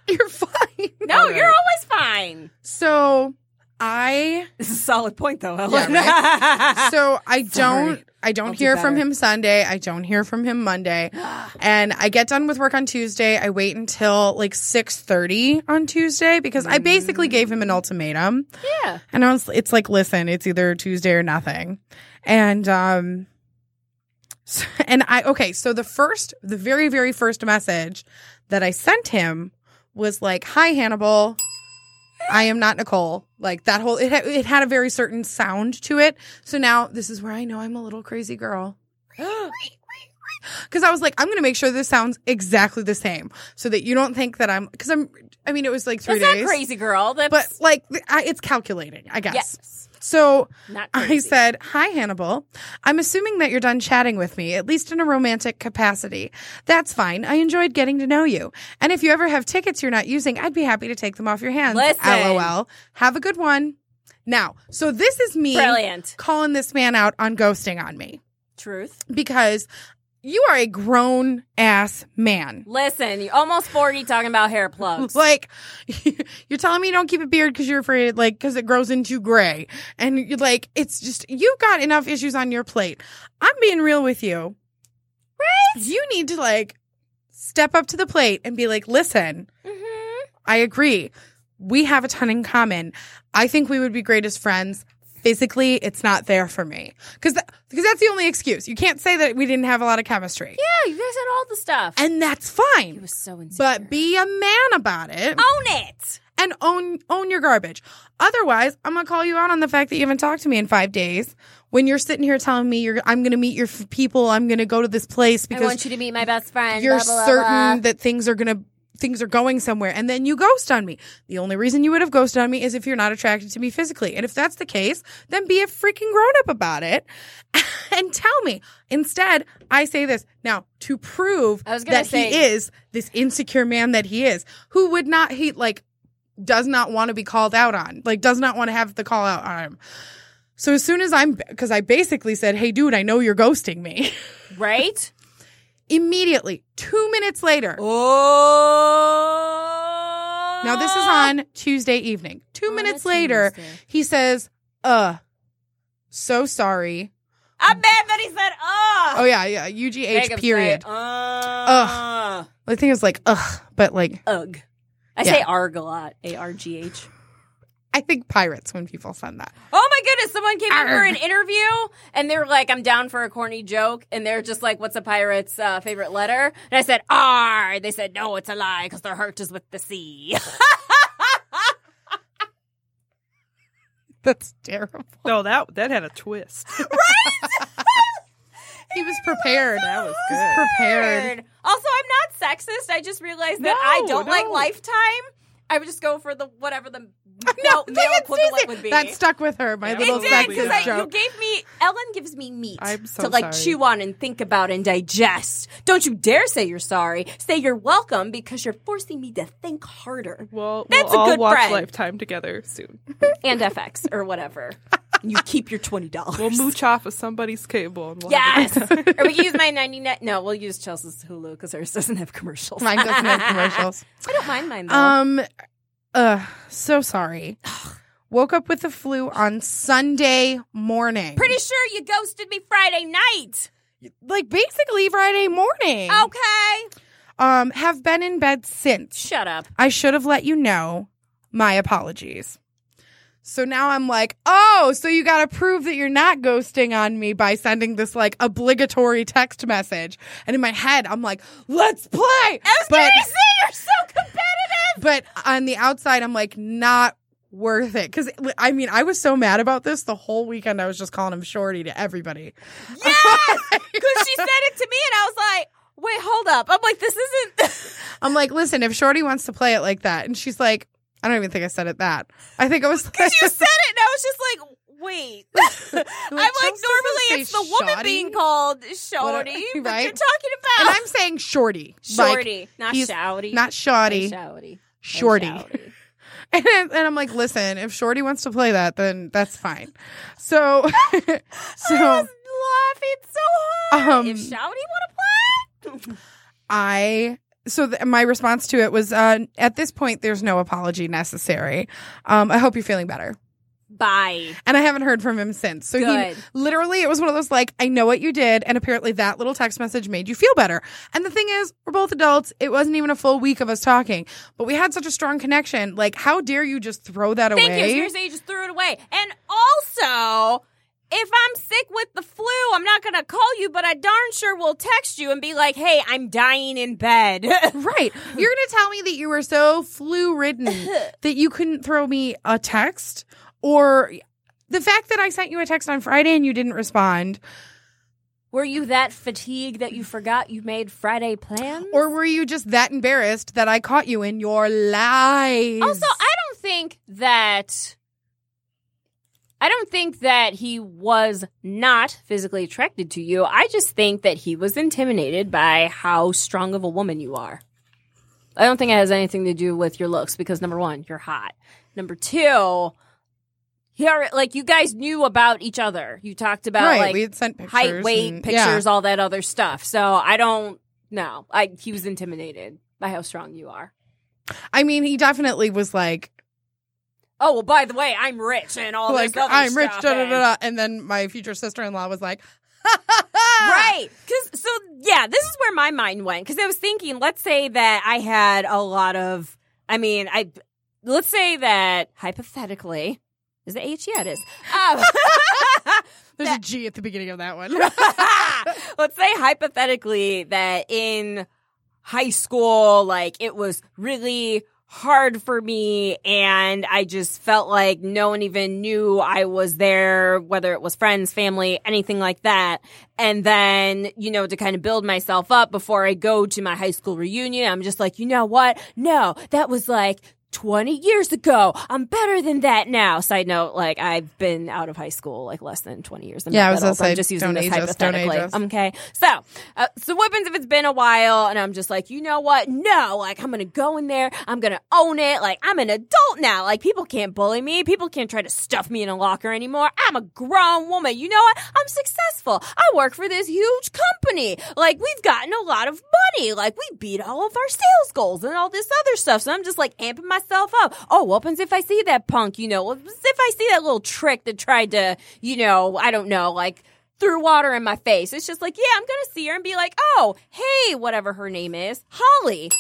you're fine. no, All you're always fine. So I This is a solid point, though. Yeah, right? so I Sorry. don't I don't I'll do hear from him Sunday. I don't hear from him Monday. and I get done with work on Tuesday. I wait until like 6:30 on Tuesday because I basically gave him an ultimatum. yeah. And I was it's like listen, it's either Tuesday or nothing. And um so- and I okay, so the first the very very first message that I sent him was like, "Hi Hannibal, I am not Nicole." Like that whole it it had a very certain sound to it. So now this is where I know I'm a little crazy girl. Cuz I was like, I'm going to make sure this sounds exactly the same so that you don't think that I'm cuz I'm I mean it was like 3 That's days. not crazy, girl. That's But like I, it's calculating, I guess. yes, So I said, Hi, Hannibal. I'm assuming that you're done chatting with me, at least in a romantic capacity. That's fine. I enjoyed getting to know you. And if you ever have tickets you're not using, I'd be happy to take them off your hands. Listen. LOL. Have a good one. Now, so this is me brilliant. calling this man out on ghosting on me Truth. because you are a grown ass man. Listen, you're almost forty, talking about hair plugs. Like, you're telling me you don't keep a beard because you're afraid, like, because it grows into gray. And you're like, it's just, you've got enough issues on your plate. I'm being real with you. Right? You need to, like, step up to the plate and be like, listen, Mhm. I agree. We have a ton in common. I think we would be great as friends. Physically, it's not there for me. Because because that's the only excuse. You can't say that we didn't have a lot of chemistry. Yeah, you guys had all the stuff. And that's he fine. was so insecure. But be a man about it. own it. and own own your garbage. Otherwise, I'm gonna call you out on the fact that you haven't talked to me in five days. When you're sitting here telling me you're, I'm gonna meet your f- people. I'm gonna go to this place because I want you to meet my best friend. you're blah, blah, certain blah. that things are gonna things are going somewhere, and then you ghost on me. The only reason you would have ghosted on me is if you're not attracted to me physically, and if that's the case, then be a freaking grown up about it and tell me. Instead, I say this now to prove I was gonna that say- he is this insecure man that he is, who would not he like does not want to be called out on, like does not want to have the call out on him. So as soon as I'm, because I basically said, "Hey, dude, I know you're ghosting me." right? Immediately, two minutes later. Oh. Now this is on Tuesday evening. Two minutes later, Tuesday. he says, "Uh, so sorry." I'm mad that he said, "Oh." Oh yeah, yeah. UGH period. Uh, Ugh. I think it's like ugh, but like Ugh. I Yeah. say arg a lot. A R G H. I think pirates when people send that. Oh my goodness, someone came Arr. in for an interview and they were like, I'm down for a corny joke. And they're just like, What's a pirate's uh, favorite letter? And I said, R. They said, No, it's a lie because their heart is with the sea. That's terrible. No, that that had a twist. right? he was prepared. That was good. He's prepared. Also, I'm not sexist. I just realized that no, I don't no. like Lifetime. I would just go for the whatever the No, male, equivalent would be. That stuck with her. My Yeah. little it did sexist because sexist you gave me Ellen gives me meat so to like sorry. chew on and think about and digest. Don't you dare say you're sorry. Say you're welcome because you're forcing me to think harder. Well, That's we'll a all good watch friend. Lifetime together soon. And FX or whatever. you keep your twenty dollars. We'll mooch off of somebody's cable. And we'll Yes, or we use my ninety net. No, we'll use Chelsea's Hulu because hers doesn't have commercials. Mine doesn't have commercials. I don't mind mine though. Um, uh, so sorry. Woke up with the flu on Sunday morning. Pretty sure you ghosted me Friday night. like basically Friday morning. Okay, Um, have been in bed since. shut up. I should have let you know. My apologies. So now I'm like, oh, so you got to prove that you're not ghosting on me by sending this like obligatory text message. And in my head, I'm like, let's play. I was but, gonna say you're so competitive. But on the outside, I'm like, not worth it. Cause I mean, I was so mad about this the whole weekend. I was just calling him shorty to everybody. Yes, because she said it to me, and I was like, "Wait, hold up." I'm like, "This isn't." I'm like, listen, if Shorty wants to play it like that, and she's like, I don't even think I said it that. I think I was like, you said it, and I was just like, "Wait." I'm like, normally it's the woman shoddy. being called shorty, but right? you're talking about and I'm saying shorty, Like, shorty, not he's shouty, not shoddy, shouty, shorty. And, and I'm like, listen, if Shorty wants to play that, then that's fine. So, so I was laughing so hard. Um, if shouty want to play, I so th- my response to it was uh, at this point there's no apology necessary. Um, I hope you're feeling better. Bye. And I haven't heard from him since. So Good. he literally it was one of those like I know what you did and apparently that little text message made you feel better. And the thing is, we're both adults. It wasn't even a full week of us talking, but we had such a strong connection. Like how dare you just throw that away? Thank you. I was away? gonna say you just threw it away. And also, if I'm sick with the flu, I'm not gonna call you, but I darn sure will text you and be like, "Hey, I'm dying in bed." Right. You're going to tell me that you were so flu ridden that you couldn't throw me a text or the fact that I sent you a text on Friday and you didn't respond. Were you that fatigued that you forgot you made Friday plans? Or were you just that embarrassed that I caught you in your lies? Also, I don't think that I don't think that he was not physically attracted to you. I just think that he was intimidated by how strong of a woman you are. I don't think it has anything to do with your looks because number 1, you're hot. Number 2, here like you guys knew about each other. You talked about right, like we had sent pictures height, weight, and, pictures, yeah. all that other stuff. So I don't know. I he was intimidated by how strong you are. I mean, he definitely was like Oh well, by the way, I'm rich and all like, this other I'm stuff, rich, da, da, da, and then my future sister-in-law was like, right? Because so yeah, this is where my mind went because I was thinking, let's say that I had a lot of, I mean, I let's say that hypothetically is it H? Yeah, it is. Um, There's a G at the beginning of that one. let's say hypothetically that in high school, like it was really hard for me and I just felt like no one even knew I was there, whether it was friends, family, anything like that. And then, you know, to kind of build myself up before I go to my high school reunion, I'm just like, you know what? No, that was like 20 years ago. I'm better than that now. Side note, like I've been out of high school like less than 20 years. I'm Yeah, I was that gonna old, but I'm just using this age us, hypothetically. us. Okay. So, uh, so what happens if it's been a while and I'm just like, you know what? No, like I'm going to go in there. I'm going to own it. Like I'm an adult now. Like people can't bully me. People can't try to stuff me in a locker anymore. I'm a grown woman. You know what? I'm successful. I work for this huge company. Like we've gotten a lot of money. Like we beat all of our sales goals and all this other stuff. So I'm just like amping myself up. Oh, what happens if I see that punk? You know, if I see that little trick that tried to, you know, I don't know, like threw water in my face. It's just like, yeah, I'm gonna see her and be like, oh, hey, whatever her name is, Holly.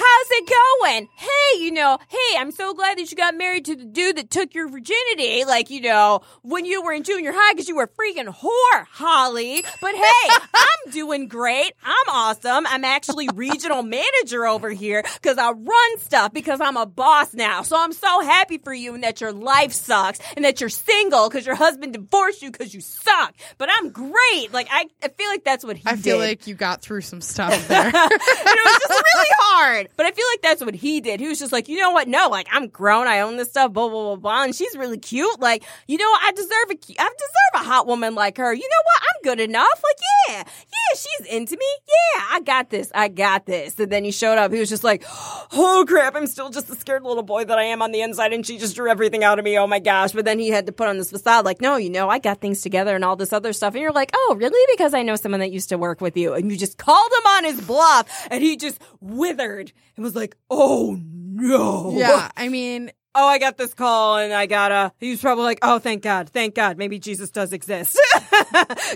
How's it going? Hey, you know, hey, I'm so glad that you got married to the dude that took your virginity, like, you know, when you were in junior high because you were a freaking whore, Holly. But hey, I'm doing great. I'm awesome. I'm actually regional manager over here because I run stuff because I'm a boss now. So I'm so happy for you and that your life sucks and that you're single because your husband divorced you because you suck. But I'm great. Like, I, I feel like that's what he I feel did. like you got through some stuff there. and it was just really hard. But I feel like that's what he did. He was just like, you know what? No, like I'm grown. I own this stuff. Blah blah blah blah. And she's really cute. Like, you know. I deserve a, I deserve a hot woman like her. You know what? I'm good enough. Like, yeah, yeah, she's into me. Yeah, I got this. I got this. And then he showed up. He was just like, oh crap, I'm still just a scared little boy that I am on the inside, and she just drew everything out of me. Oh my gosh! But then he had to put on this facade, like, no, you know, I got things together and all this other stuff. And you're like, oh, really? Because I know someone that used to work with you, and you just called him on his bluff, and he just withered and was like, oh no, yeah, I mean, oh, I got this call and I gotta, he was probably like, oh, thank God, thank God, maybe Jesus does exist.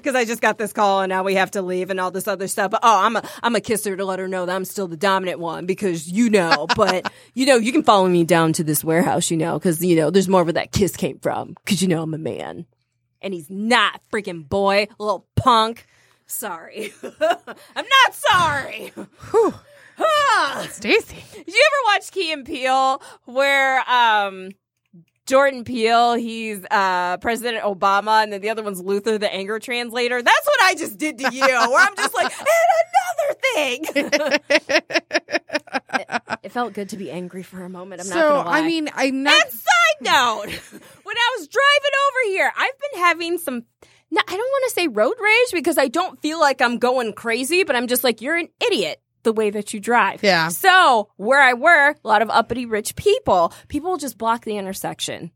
Cause I just got this call and now we have to leave and all this other stuff. But oh, I'm a, I'm a kiss her to let her know that I'm still the dominant one because you know, but you know, you can follow me down to this warehouse, you know, cause you know, there's more where that kiss came from. Cause you know, I'm a man and he's not freaking boy, little punk. Sorry. I'm not sorry. Stacy. Did you ever watch Key and Peele where um Jordan Peele, he's uh President Obama, and then the other one's Luther, the anger translator. That's what I just did to you. Where I'm just like, and another thing. it, it felt good to be angry for a moment. I'm not so gonna lie. I mean, I'm not. And side note, when I was driving over here, I've been having some. No, I don't want to say road rage because I don't feel like I'm going crazy, but I'm just like, you're an idiot the way that you drive. Yeah. So where I work, a lot of uppity rich people, people will just block the intersection.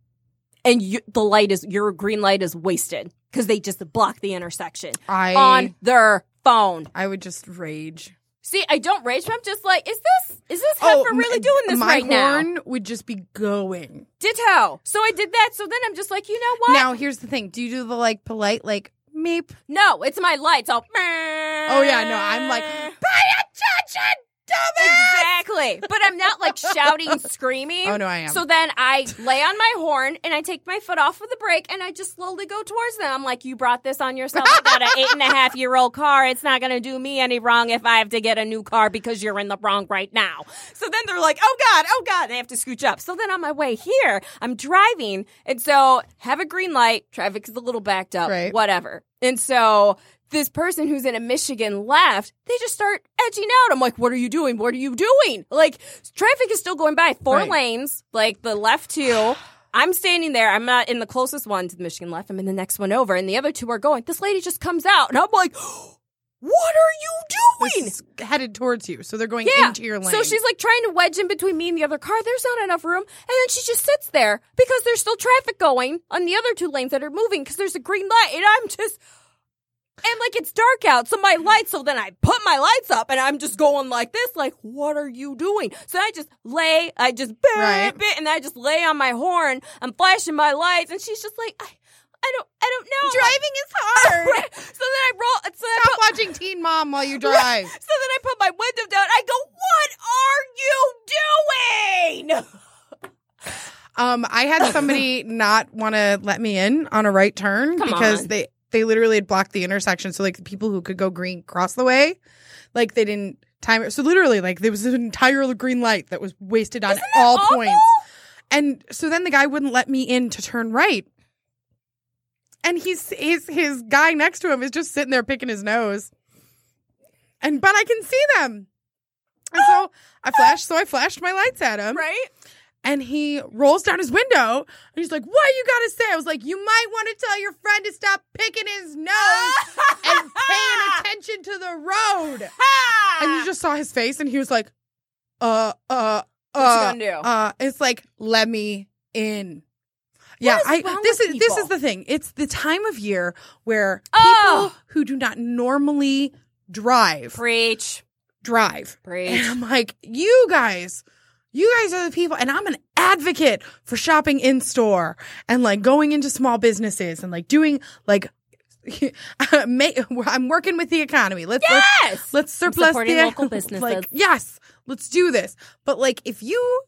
And you, the light is, your green light is wasted because they just block the intersection I on their phone. I would just rage. See, I don't rage, but I'm just like, is this, is this heifer oh, really doing this right now? My horn would just be going. Ditto. So I did that. So then I'm just like, you know what? Now, here's the thing: Do you do the like polite, like meep? no, it's my lights. All. Oh yeah, no, I'm like, pay attention. Exactly. But I'm not like shouting, screaming. Oh, no, I am. So then I lay on my horn and I take my foot off of the brake and I just slowly go towards them. I'm like, you brought this on yourself. I got an eight and a half year old car. It's not going to do me any wrong if I have to get a new car because you're in the wrong right now. So then they're like, oh God, oh God. They have to scooch up. So then on my way here, I'm driving. And so have a green light. Traffic is a little backed up. Right. Whatever. And so this person who's in a Michigan left, they just start edging out. I'm like, what are you doing? What are you doing? Like, traffic is still going by four Right. lanes, like the left two. I'm standing there. I'm not in the closest one to the Michigan left. I'm in the next one over, and the other two are going. This lady just comes out, and I'm like, what are you doing? Headed towards you, so they're going Yeah. into your lane. So she's like trying to wedge in between me and the other car. There's not enough room. And then she just sits there because there's still traffic going on the other two lanes that are moving because there's a green light. And I'm just. And like it's dark out, so my lights. So then I put my lights up, and I'm just going like this, like, "What are you doing?" So I just lay, I just Right. beep, and I just lay on my horn. I'm flashing my lights, and she's just like, "I, I don't, I don't know." driving is hard. so then I roll. So then I Stop put, watching Teen Mom while you drive. so then I put my window down. I go, "What are you doing?" Um, I had somebody not want to let me in on a right turn Come because on. they they literally had blocked the intersection. So like the people who could go green cross the way, like they didn't time it. So literally, like there was an entire green light that was wasted on all awful? points. And so then the guy wouldn't let me in to turn right. And he's his his guy next to him is just sitting there picking his nose. And but I can see them. And so I flashed so I flashed my lights at him Right? And he rolls down his window and he's like, What you gotta say? I was like, You might want to tell your friend to stop picking his nose and paying attention to the road. And you just saw his face and he was like, Uh, uh, What you uh, gonna do? uh, it's like, let me in. Yeah, is I this is this is the thing. It's the time of year where Oh. people who do not normally drive Preach, drive. preach. And I'm like, you guys, you guys are the people. And I'm an advocate for shopping in store and like going into small businesses and like doing like, I'm working with the economy. Let's, Yes! let's, let's surplus the local businesses. Like, yes, let's do this. But like, if you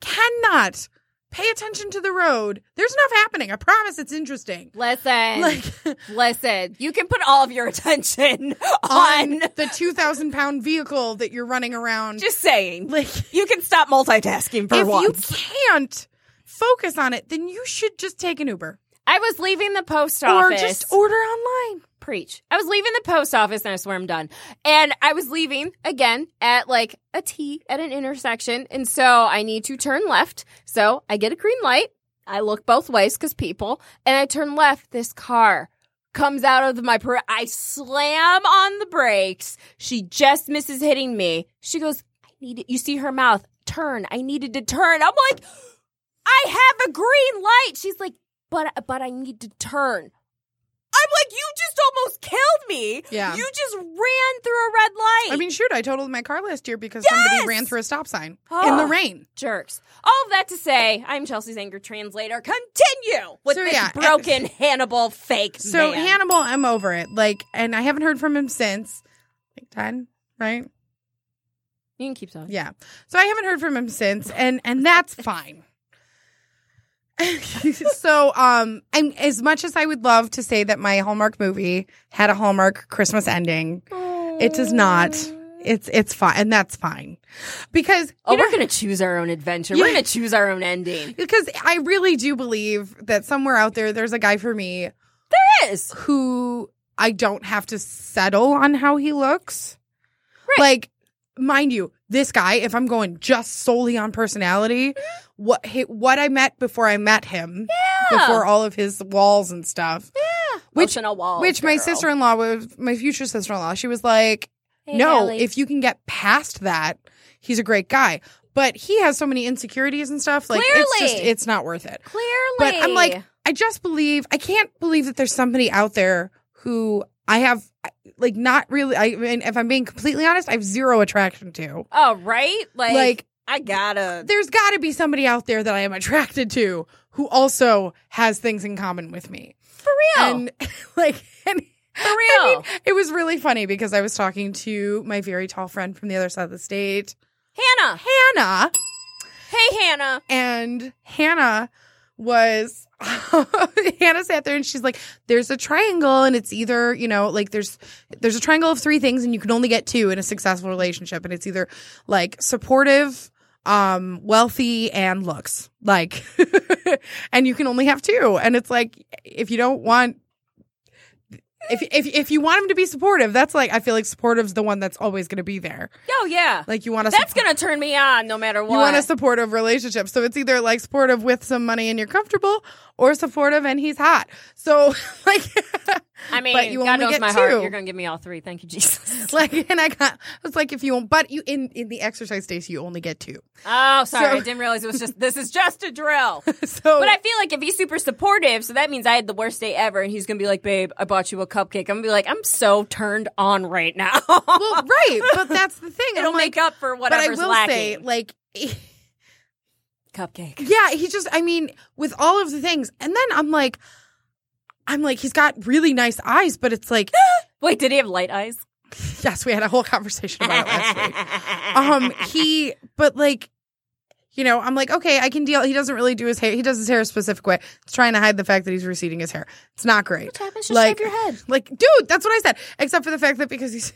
cannot pay attention to the road, there's enough happening. I promise it's interesting. Listen, Like listen. You can put all of your attention on on. the 2,000 pound vehicle that you're running around. Just saying, like, you can stop multitasking for if once. If you can't focus on it, then you should just take an Uber I was leaving the post or office. just order online. Preach. I was leaving the post office and I swear I'm done. And I was leaving again at like a T at an intersection. And so I need to turn left. So I get a green light. I look both ways because people, and I turn left. This car comes out of my, per- I slam on the brakes. She just misses hitting me. She goes, I need it. You see her mouth turn. I needed to turn. I'm like, I have a green light. She's like, but, but I need to turn. Like, you just almost killed me. Yeah. You just ran through a red light. I mean, shoot, I totaled my car last year because Yes! somebody ran through a stop sign in Oh. the rain. jerks. All of that to say, I'm Chelsea's anger translator. Continue with So, this yeah, eh, broken Hannibal fake So man. Hannibal, I'm over it. Like, and I haven't heard from him since. Like ten, right? you can keep talking. Yeah. So I haven't heard from him since, and and that's fine. so um I'm as much as I would love to say that my Hallmark movie had a Hallmark Christmas ending, it does not. It's it's fine and that's fine. Because Oh, know, we're gonna choose our own adventure. Yeah. We're gonna choose our own ending. because I really do believe that somewhere out there there's a guy for me There is who I don't have to settle on how he looks. Right. Like, mind you, this guy, if I'm going just solely on personality, what he, what I met before I met him, Yeah. before all of his walls and stuff, which Emotional walls, which my sister in law was my future sister in law. She was like, Hey, no, Allie. if you can get past that, he's a great guy. But he has so many insecurities and stuff. Like it's just Clearly. it's not worth it. clearly, But I'm like, I just believe I can't believe that there's somebody out there who I have like not really. I mean, if I'm being completely honest, I have zero attraction to. oh right, like, Like I gotta. there's got to be somebody out there that I am attracted to who also has things in common with me. For real, And like, and for real. it was really funny because I was talking to my very tall friend from the other side of the state, Hannah, Hannah, hey Hannah. and Hannah was Hannah sat there and she's like, "There's a triangle, and it's either you know like there's there's a triangle of three things, and you can only get two in a successful relationship, and it's either like supportive." Um wealthy and looks like and you can only have two and it's like if you don't want if if if you want him to be supportive that's like i feel like supportive's the one that's always going to be there Oh yeah, like you want to that's gonna turn me on no matter what. you want a supportive relationship. So it's either like supportive with some money and you're comfortable or supportive and he's hot. So like I mean, but you God only knows get my heart. two. You're gonna give me all three. Thank you, Jesus. like and I got I was like if you won't but you in in the exercise days you only get two. Oh, sorry, So- I didn't realize it was just. This is just a drill. So But I feel like if he's super supportive, so that means I had the worst day ever, and he's gonna be like, "Babe, I bought you a cupcake." I'm gonna be like, "I'm so turned on right now." well right, but that's the thing. It'll I'm make like, up for but I whatever's will lacking. say like Cupcake. yeah, he just I mean with all of the things and then I'm like I'm like he's got really nice eyes but it's like Wait, did he have light eyes? yes, we had a whole conversation about it last week. um he but like you know i'm like okay i can deal he doesn't really do his hair he does his hair a specific way it's trying to hide the fact that he's receding his hair it's not great What happens? Just like shave your head. like dude that's what i said except for the fact that because he's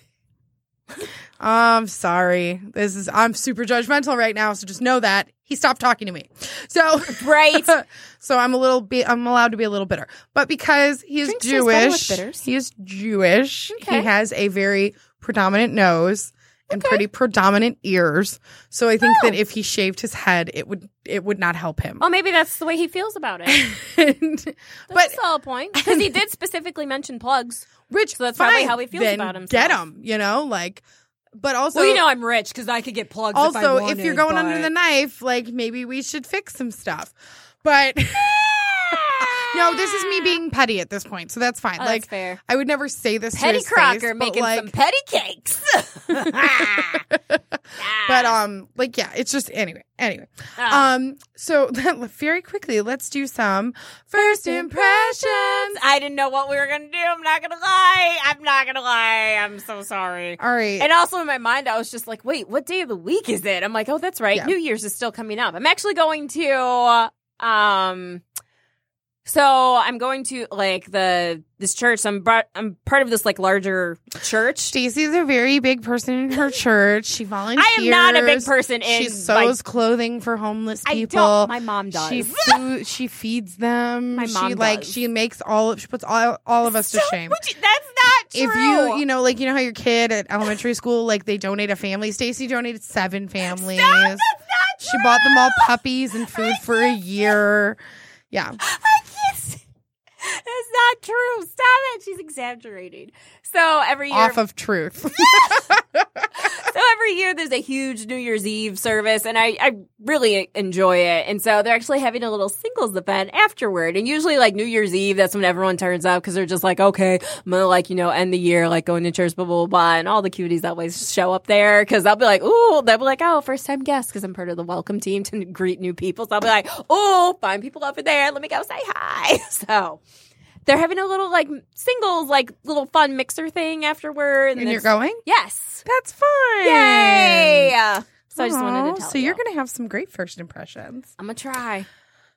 i'm sorry this is i'm super judgmental right now so just know that he stopped talking to me so Right. so i'm a little bit i'm allowed to be a little bitter but because he is Drinks taste better with jewish he is jewish Okay. he has a very predominant nose and pretty predominant ears so i think that Oh. if he shaved his head it would it would not help him Oh, maybe that's the way he feels about it. And- That's but a solid point because he did specifically mention plugs. Rich So that's probably how he feels then about himself. get him you know like but also well, you know I'm rich because I could get plugs. if, I also if, wanted, you're going but- under the knife like maybe we should fix some stuff but no this is me being petty at this point so that's fine Oh, like that's fair. i would never say this to Petty his Crocker face, making like, some petty cakes. but um like yeah it's just anyway anyway Ah. um so very quickly let's do some first I didn't know what we were gonna do. I'm not gonna lie. I'm not gonna lie. I'm so sorry. All right. And also in my mind, I was just like, wait, what day of the week is it? I'm like, oh, that's right. Yeah. New Year's is still coming up. I'm actually going to, um, so I'm going to like the this church. I'm brought, I'm part of this like larger church. Stacy's a very big person in her church. She volunteers. I am not a big person in She my- sews clothing for homeless I people. My mom does. She she feeds them. My mom she like she makes all she puts all all of us to shame. you- that's not true. If you you know like you know how your kid at elementary school like they donate a family. Stacy donated seven families. Stop, that's not true. She bought them all puppies and food for a year. Yeah. That's not true. Stop it. She's exaggerating. So every year, Off of truth. so every year there's a huge New Year's Eve service, and I, I really enjoy it. And so they're actually having a little singles event afterward. And usually, like New Year's Eve, that's when everyone turns up because they're just like, okay, I'm gonna like you know end the year like going to church, blah blah blah, blah. and all the cuties always show up there because I'll be like, ooh, they'll be like, oh, first time guest because I'm part of the welcome team to greet new people. So I'll be like, oh, find people over there, let me go say hi. So. They're having a little like singles, like little fun mixer thing afterward. and you're going? Yes. That's fine. Yay! So I just wanted to tell So you. you're gonna have some great first impressions. I'm gonna try.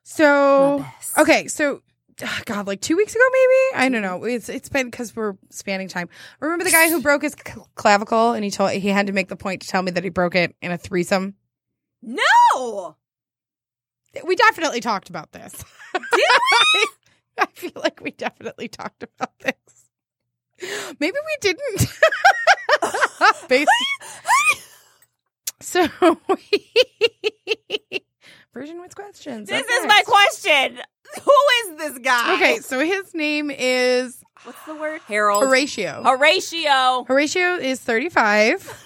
So okay, so ah, God, like two weeks ago, maybe I don't know. It's it's been because we're spanning time. Remember the guy who broke his clavicle and he told he had to make the point to tell me that he broke it in a threesome. No. We definitely talked about this. Did we? I feel like we definitely talked about this. Maybe we didn't. So, Virgin with questions. This is my question. Who is this guy? Okay, so his name is What's the word? Harold. Horatio. Horatio. Horatio is 35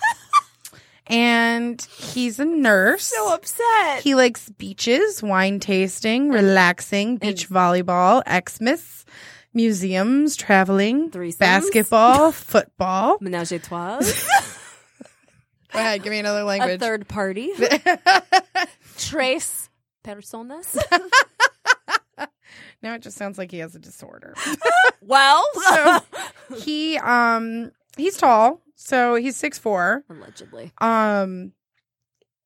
and he's a nurse. So upset. He likes beaches, wine tasting, relaxing, beach volleyball, Xmas, museums, traveling, Threesomes. basketball, football. Menage a trois. Go ahead, give me another a language. third party. Trace personas. now it just sounds like he has a disorder. well, So- he um he's tall, so he's six four. allegedly. Um,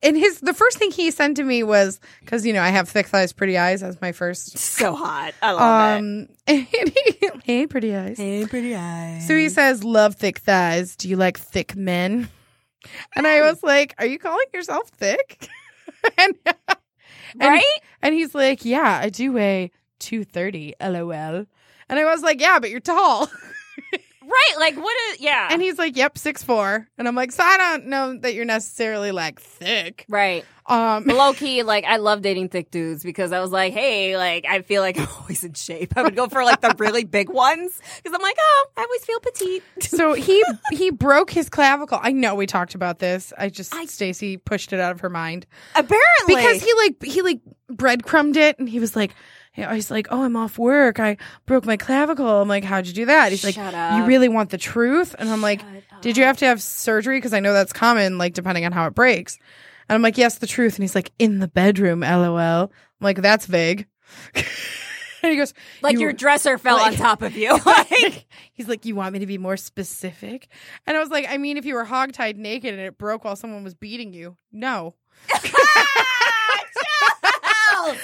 and his the first thing he sent to me was because you know I have thick thighs, pretty eyes as my first. So hot. I love Um, and he, hey, pretty eyes. Hey, pretty eyes. So he says, "Love thick thighs. Do you like thick men?" And I was like, "Are you calling yourself thick?" and, and right? and he's like, "Yeah, I do weigh two thirty. LOL." And I was like, "Yeah, but you're tall." Right. Like, what is, yeah. And he's like, "Yep, six four. And I'm like, "So I don't know that you're necessarily like thick." right. Um, Low key, like I love dating thick dudes because I was like, hey, like I feel like I'm always in shape. I would go for like the really big ones because I'm like, oh, I always feel petite. so he he broke his clavicle. I know we talked about this. I just Stacy pushed it out of her mind Apparently, because he like he like breadcrumbed it and he was like. He's like, oh, I'm off work. I broke my clavicle. I'm like, how'd you do that? He's like, Shut you really want the truth? And I'm like, Shut did you have to have surgery? Because I know that's common, like depending on how it breaks. And I'm like, yes, the truth. And he's like, in the bedroom, lol. I'm like, that's vague. and he goes, like "You- your dresser fell like- on top of you. like, He's like, you want me to be more specific? And I was like, I mean, if you were hogtied naked and it broke while someone was beating you, no.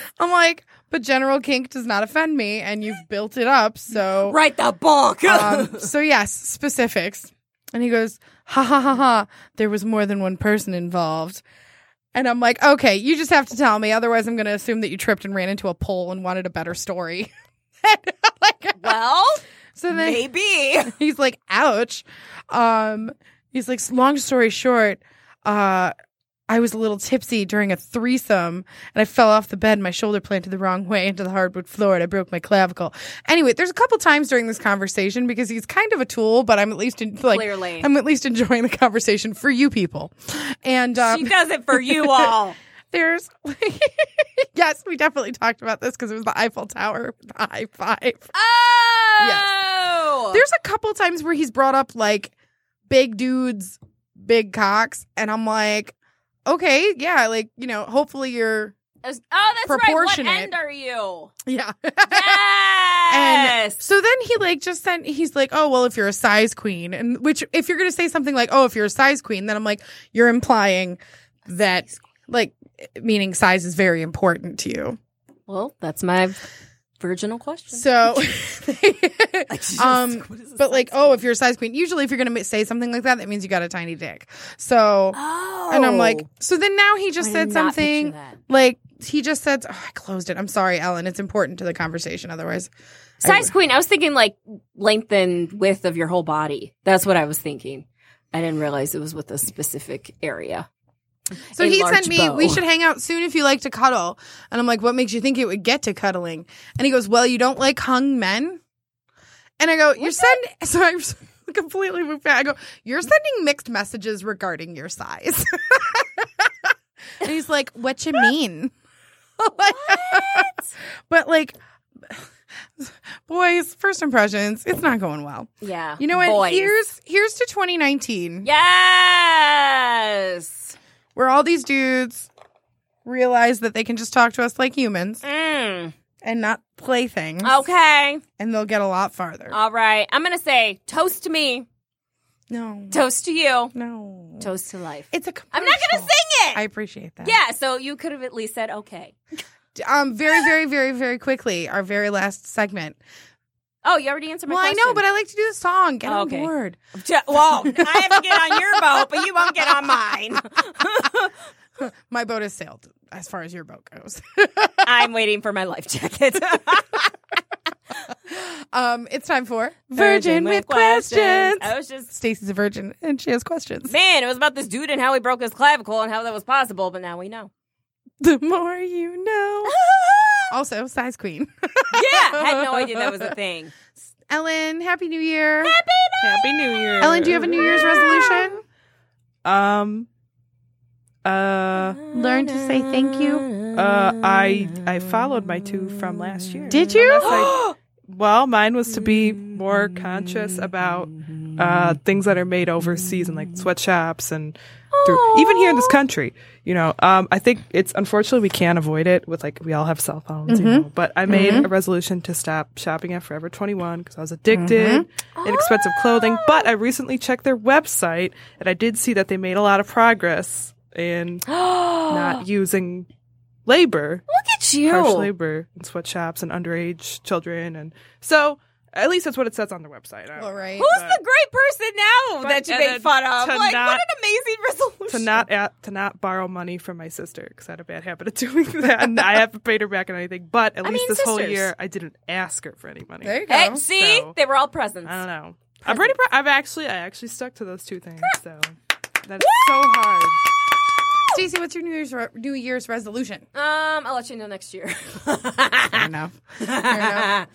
I'm like, but general kink does not offend me, and you've built it up, so write the book. um, so yes, specifics. And he goes, ha ha ha ha. There was more than one person involved. And I'm like, okay, you just have to tell me, otherwise I'm going to assume that you tripped and ran into a pole and wanted a better story. like, well, so then maybe. he's like, ouch. Um, he's like, long story short, uh, I was a little tipsy during a threesome and I fell off the bed and my shoulder planted the wrong way into the hardwood floor and I broke my clavicle. Anyway, there's a couple times during this conversation because he's kind of a tool, but I'm at least in, like, Clearly. I'm at least enjoying the conversation for you people. And, um, she does it for you all. there's, yes, we definitely talked about this because it was the Eiffel Tower with the high five. Oh, There's a couple times where he's brought up like big dudes, big cocks, and I'm like, okay, yeah, like you know, hopefully you're, oh, that's right. What end are you? yeah. Yes. Yes. So then he like just sent he's like, "Oh, well if you're a size queen." And which if you're going to say something like, "Oh, if you're a size queen," then I'm like, you're implying that like meaning size is very important to you. Well, that's my virginal question. So um What is a but like, size "Oh, if you're a size queen." Usually if you're going to say something like that, that means you got a tiny dick. So Oh. and I'm like, so then now he just I said did not picture something like he just said, oh, I closed it. I'm sorry, Ellen. It's important to the conversation. Otherwise, I- Size queen. I was thinking like length and width of your whole body. That's what I was thinking. I didn't realize it was with a specific area. So he sent me, bow. we should hang out soon if you like to cuddle. And I'm like, what makes you think it would get to cuddling? And he goes, well, you don't like hung men? And I go, you're sending, so I'm completely moved back. I go, you're sending mixed messages regarding your size. and he's like, what you mean? What? but like, boys, first impressions, it's not going well. Yeah. You know what? Boys. Here's, here's to 2019 Yes. Where all these dudes realize that they can just talk to us like humans Mm. and not playthings. Okay. And they'll get a lot farther. All right. I'm going to say toast to me, no. toast to you, No. toast to life. It's a I'm not going to sing it. I appreciate that. yeah. So you could have at least said okay. Um, very, very, very, very quickly, our very last segment. Oh, you already answered my well, question. I know, but I like to do the song. Get Oh, on okay. board. Well, I have to get on your boat, but you won't get on mine. My boat has sailed as far as your boat goes. I'm waiting for my life jacket. um, it's time for Virgin, with questions. I was just Stacey's a virgin and she has questions. man, it was about this dude and how he broke his clavicle and how that was possible, but now we know. The more you know. Also, size queen. Yeah, I had no idea that was a thing. Ellen, happy new year. Happy New Year. Ellen, do you have a New Year's resolution? Um. Uh. Learn to say thank you. Uh. I I followed my two from last year. Did you? Unless I- well, mine was to be more conscious about uh things that are made overseas and like sweatshops and through, even here in this country. You know, um, I think it's unfortunately we can't avoid it with like we all have cell phones. You mm-hmm. know, but I made mm-hmm. a resolution to stop shopping at Forever Twenty One because I was addicted mm-hmm. in expensive clothing. But I recently checked their website and I did see that they made a lot of progress in not using labor Look at you. harsh labor in sweatshops and underage children and so at least that's what it says on their website All know. right. Who's the great person now that you and make then fun of? to Like, not- what an amazing resolution. to not at, to not borrow money from my sister because I had a bad habit of doing that and I haven't paid her back on anything but at I least mean, this whole year I didn't ask her for any money There you go. Hey, see, So- they were all presents. I don't know I'm pretty pr- I've actually I actually stuck to those two things so that's so hard Stacey, what's your New Year's re- New Year's resolution? Um, I'll let you know next year. Fair enough. Fair enough.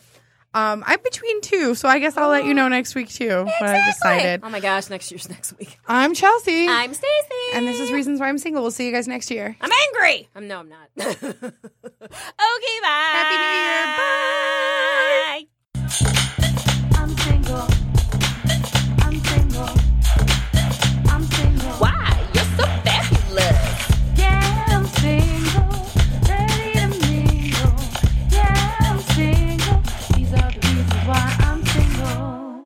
Um, I'm between two, so I guess I'll let you know next week too what I decided. Oh my gosh, next year's next week. I'm Chelsea, I'm Stacy, and this is reasons why I'm single. We'll see you guys next year. I'm angry. I'm no, I'm not. okay, bye. Happy New Year. Bye.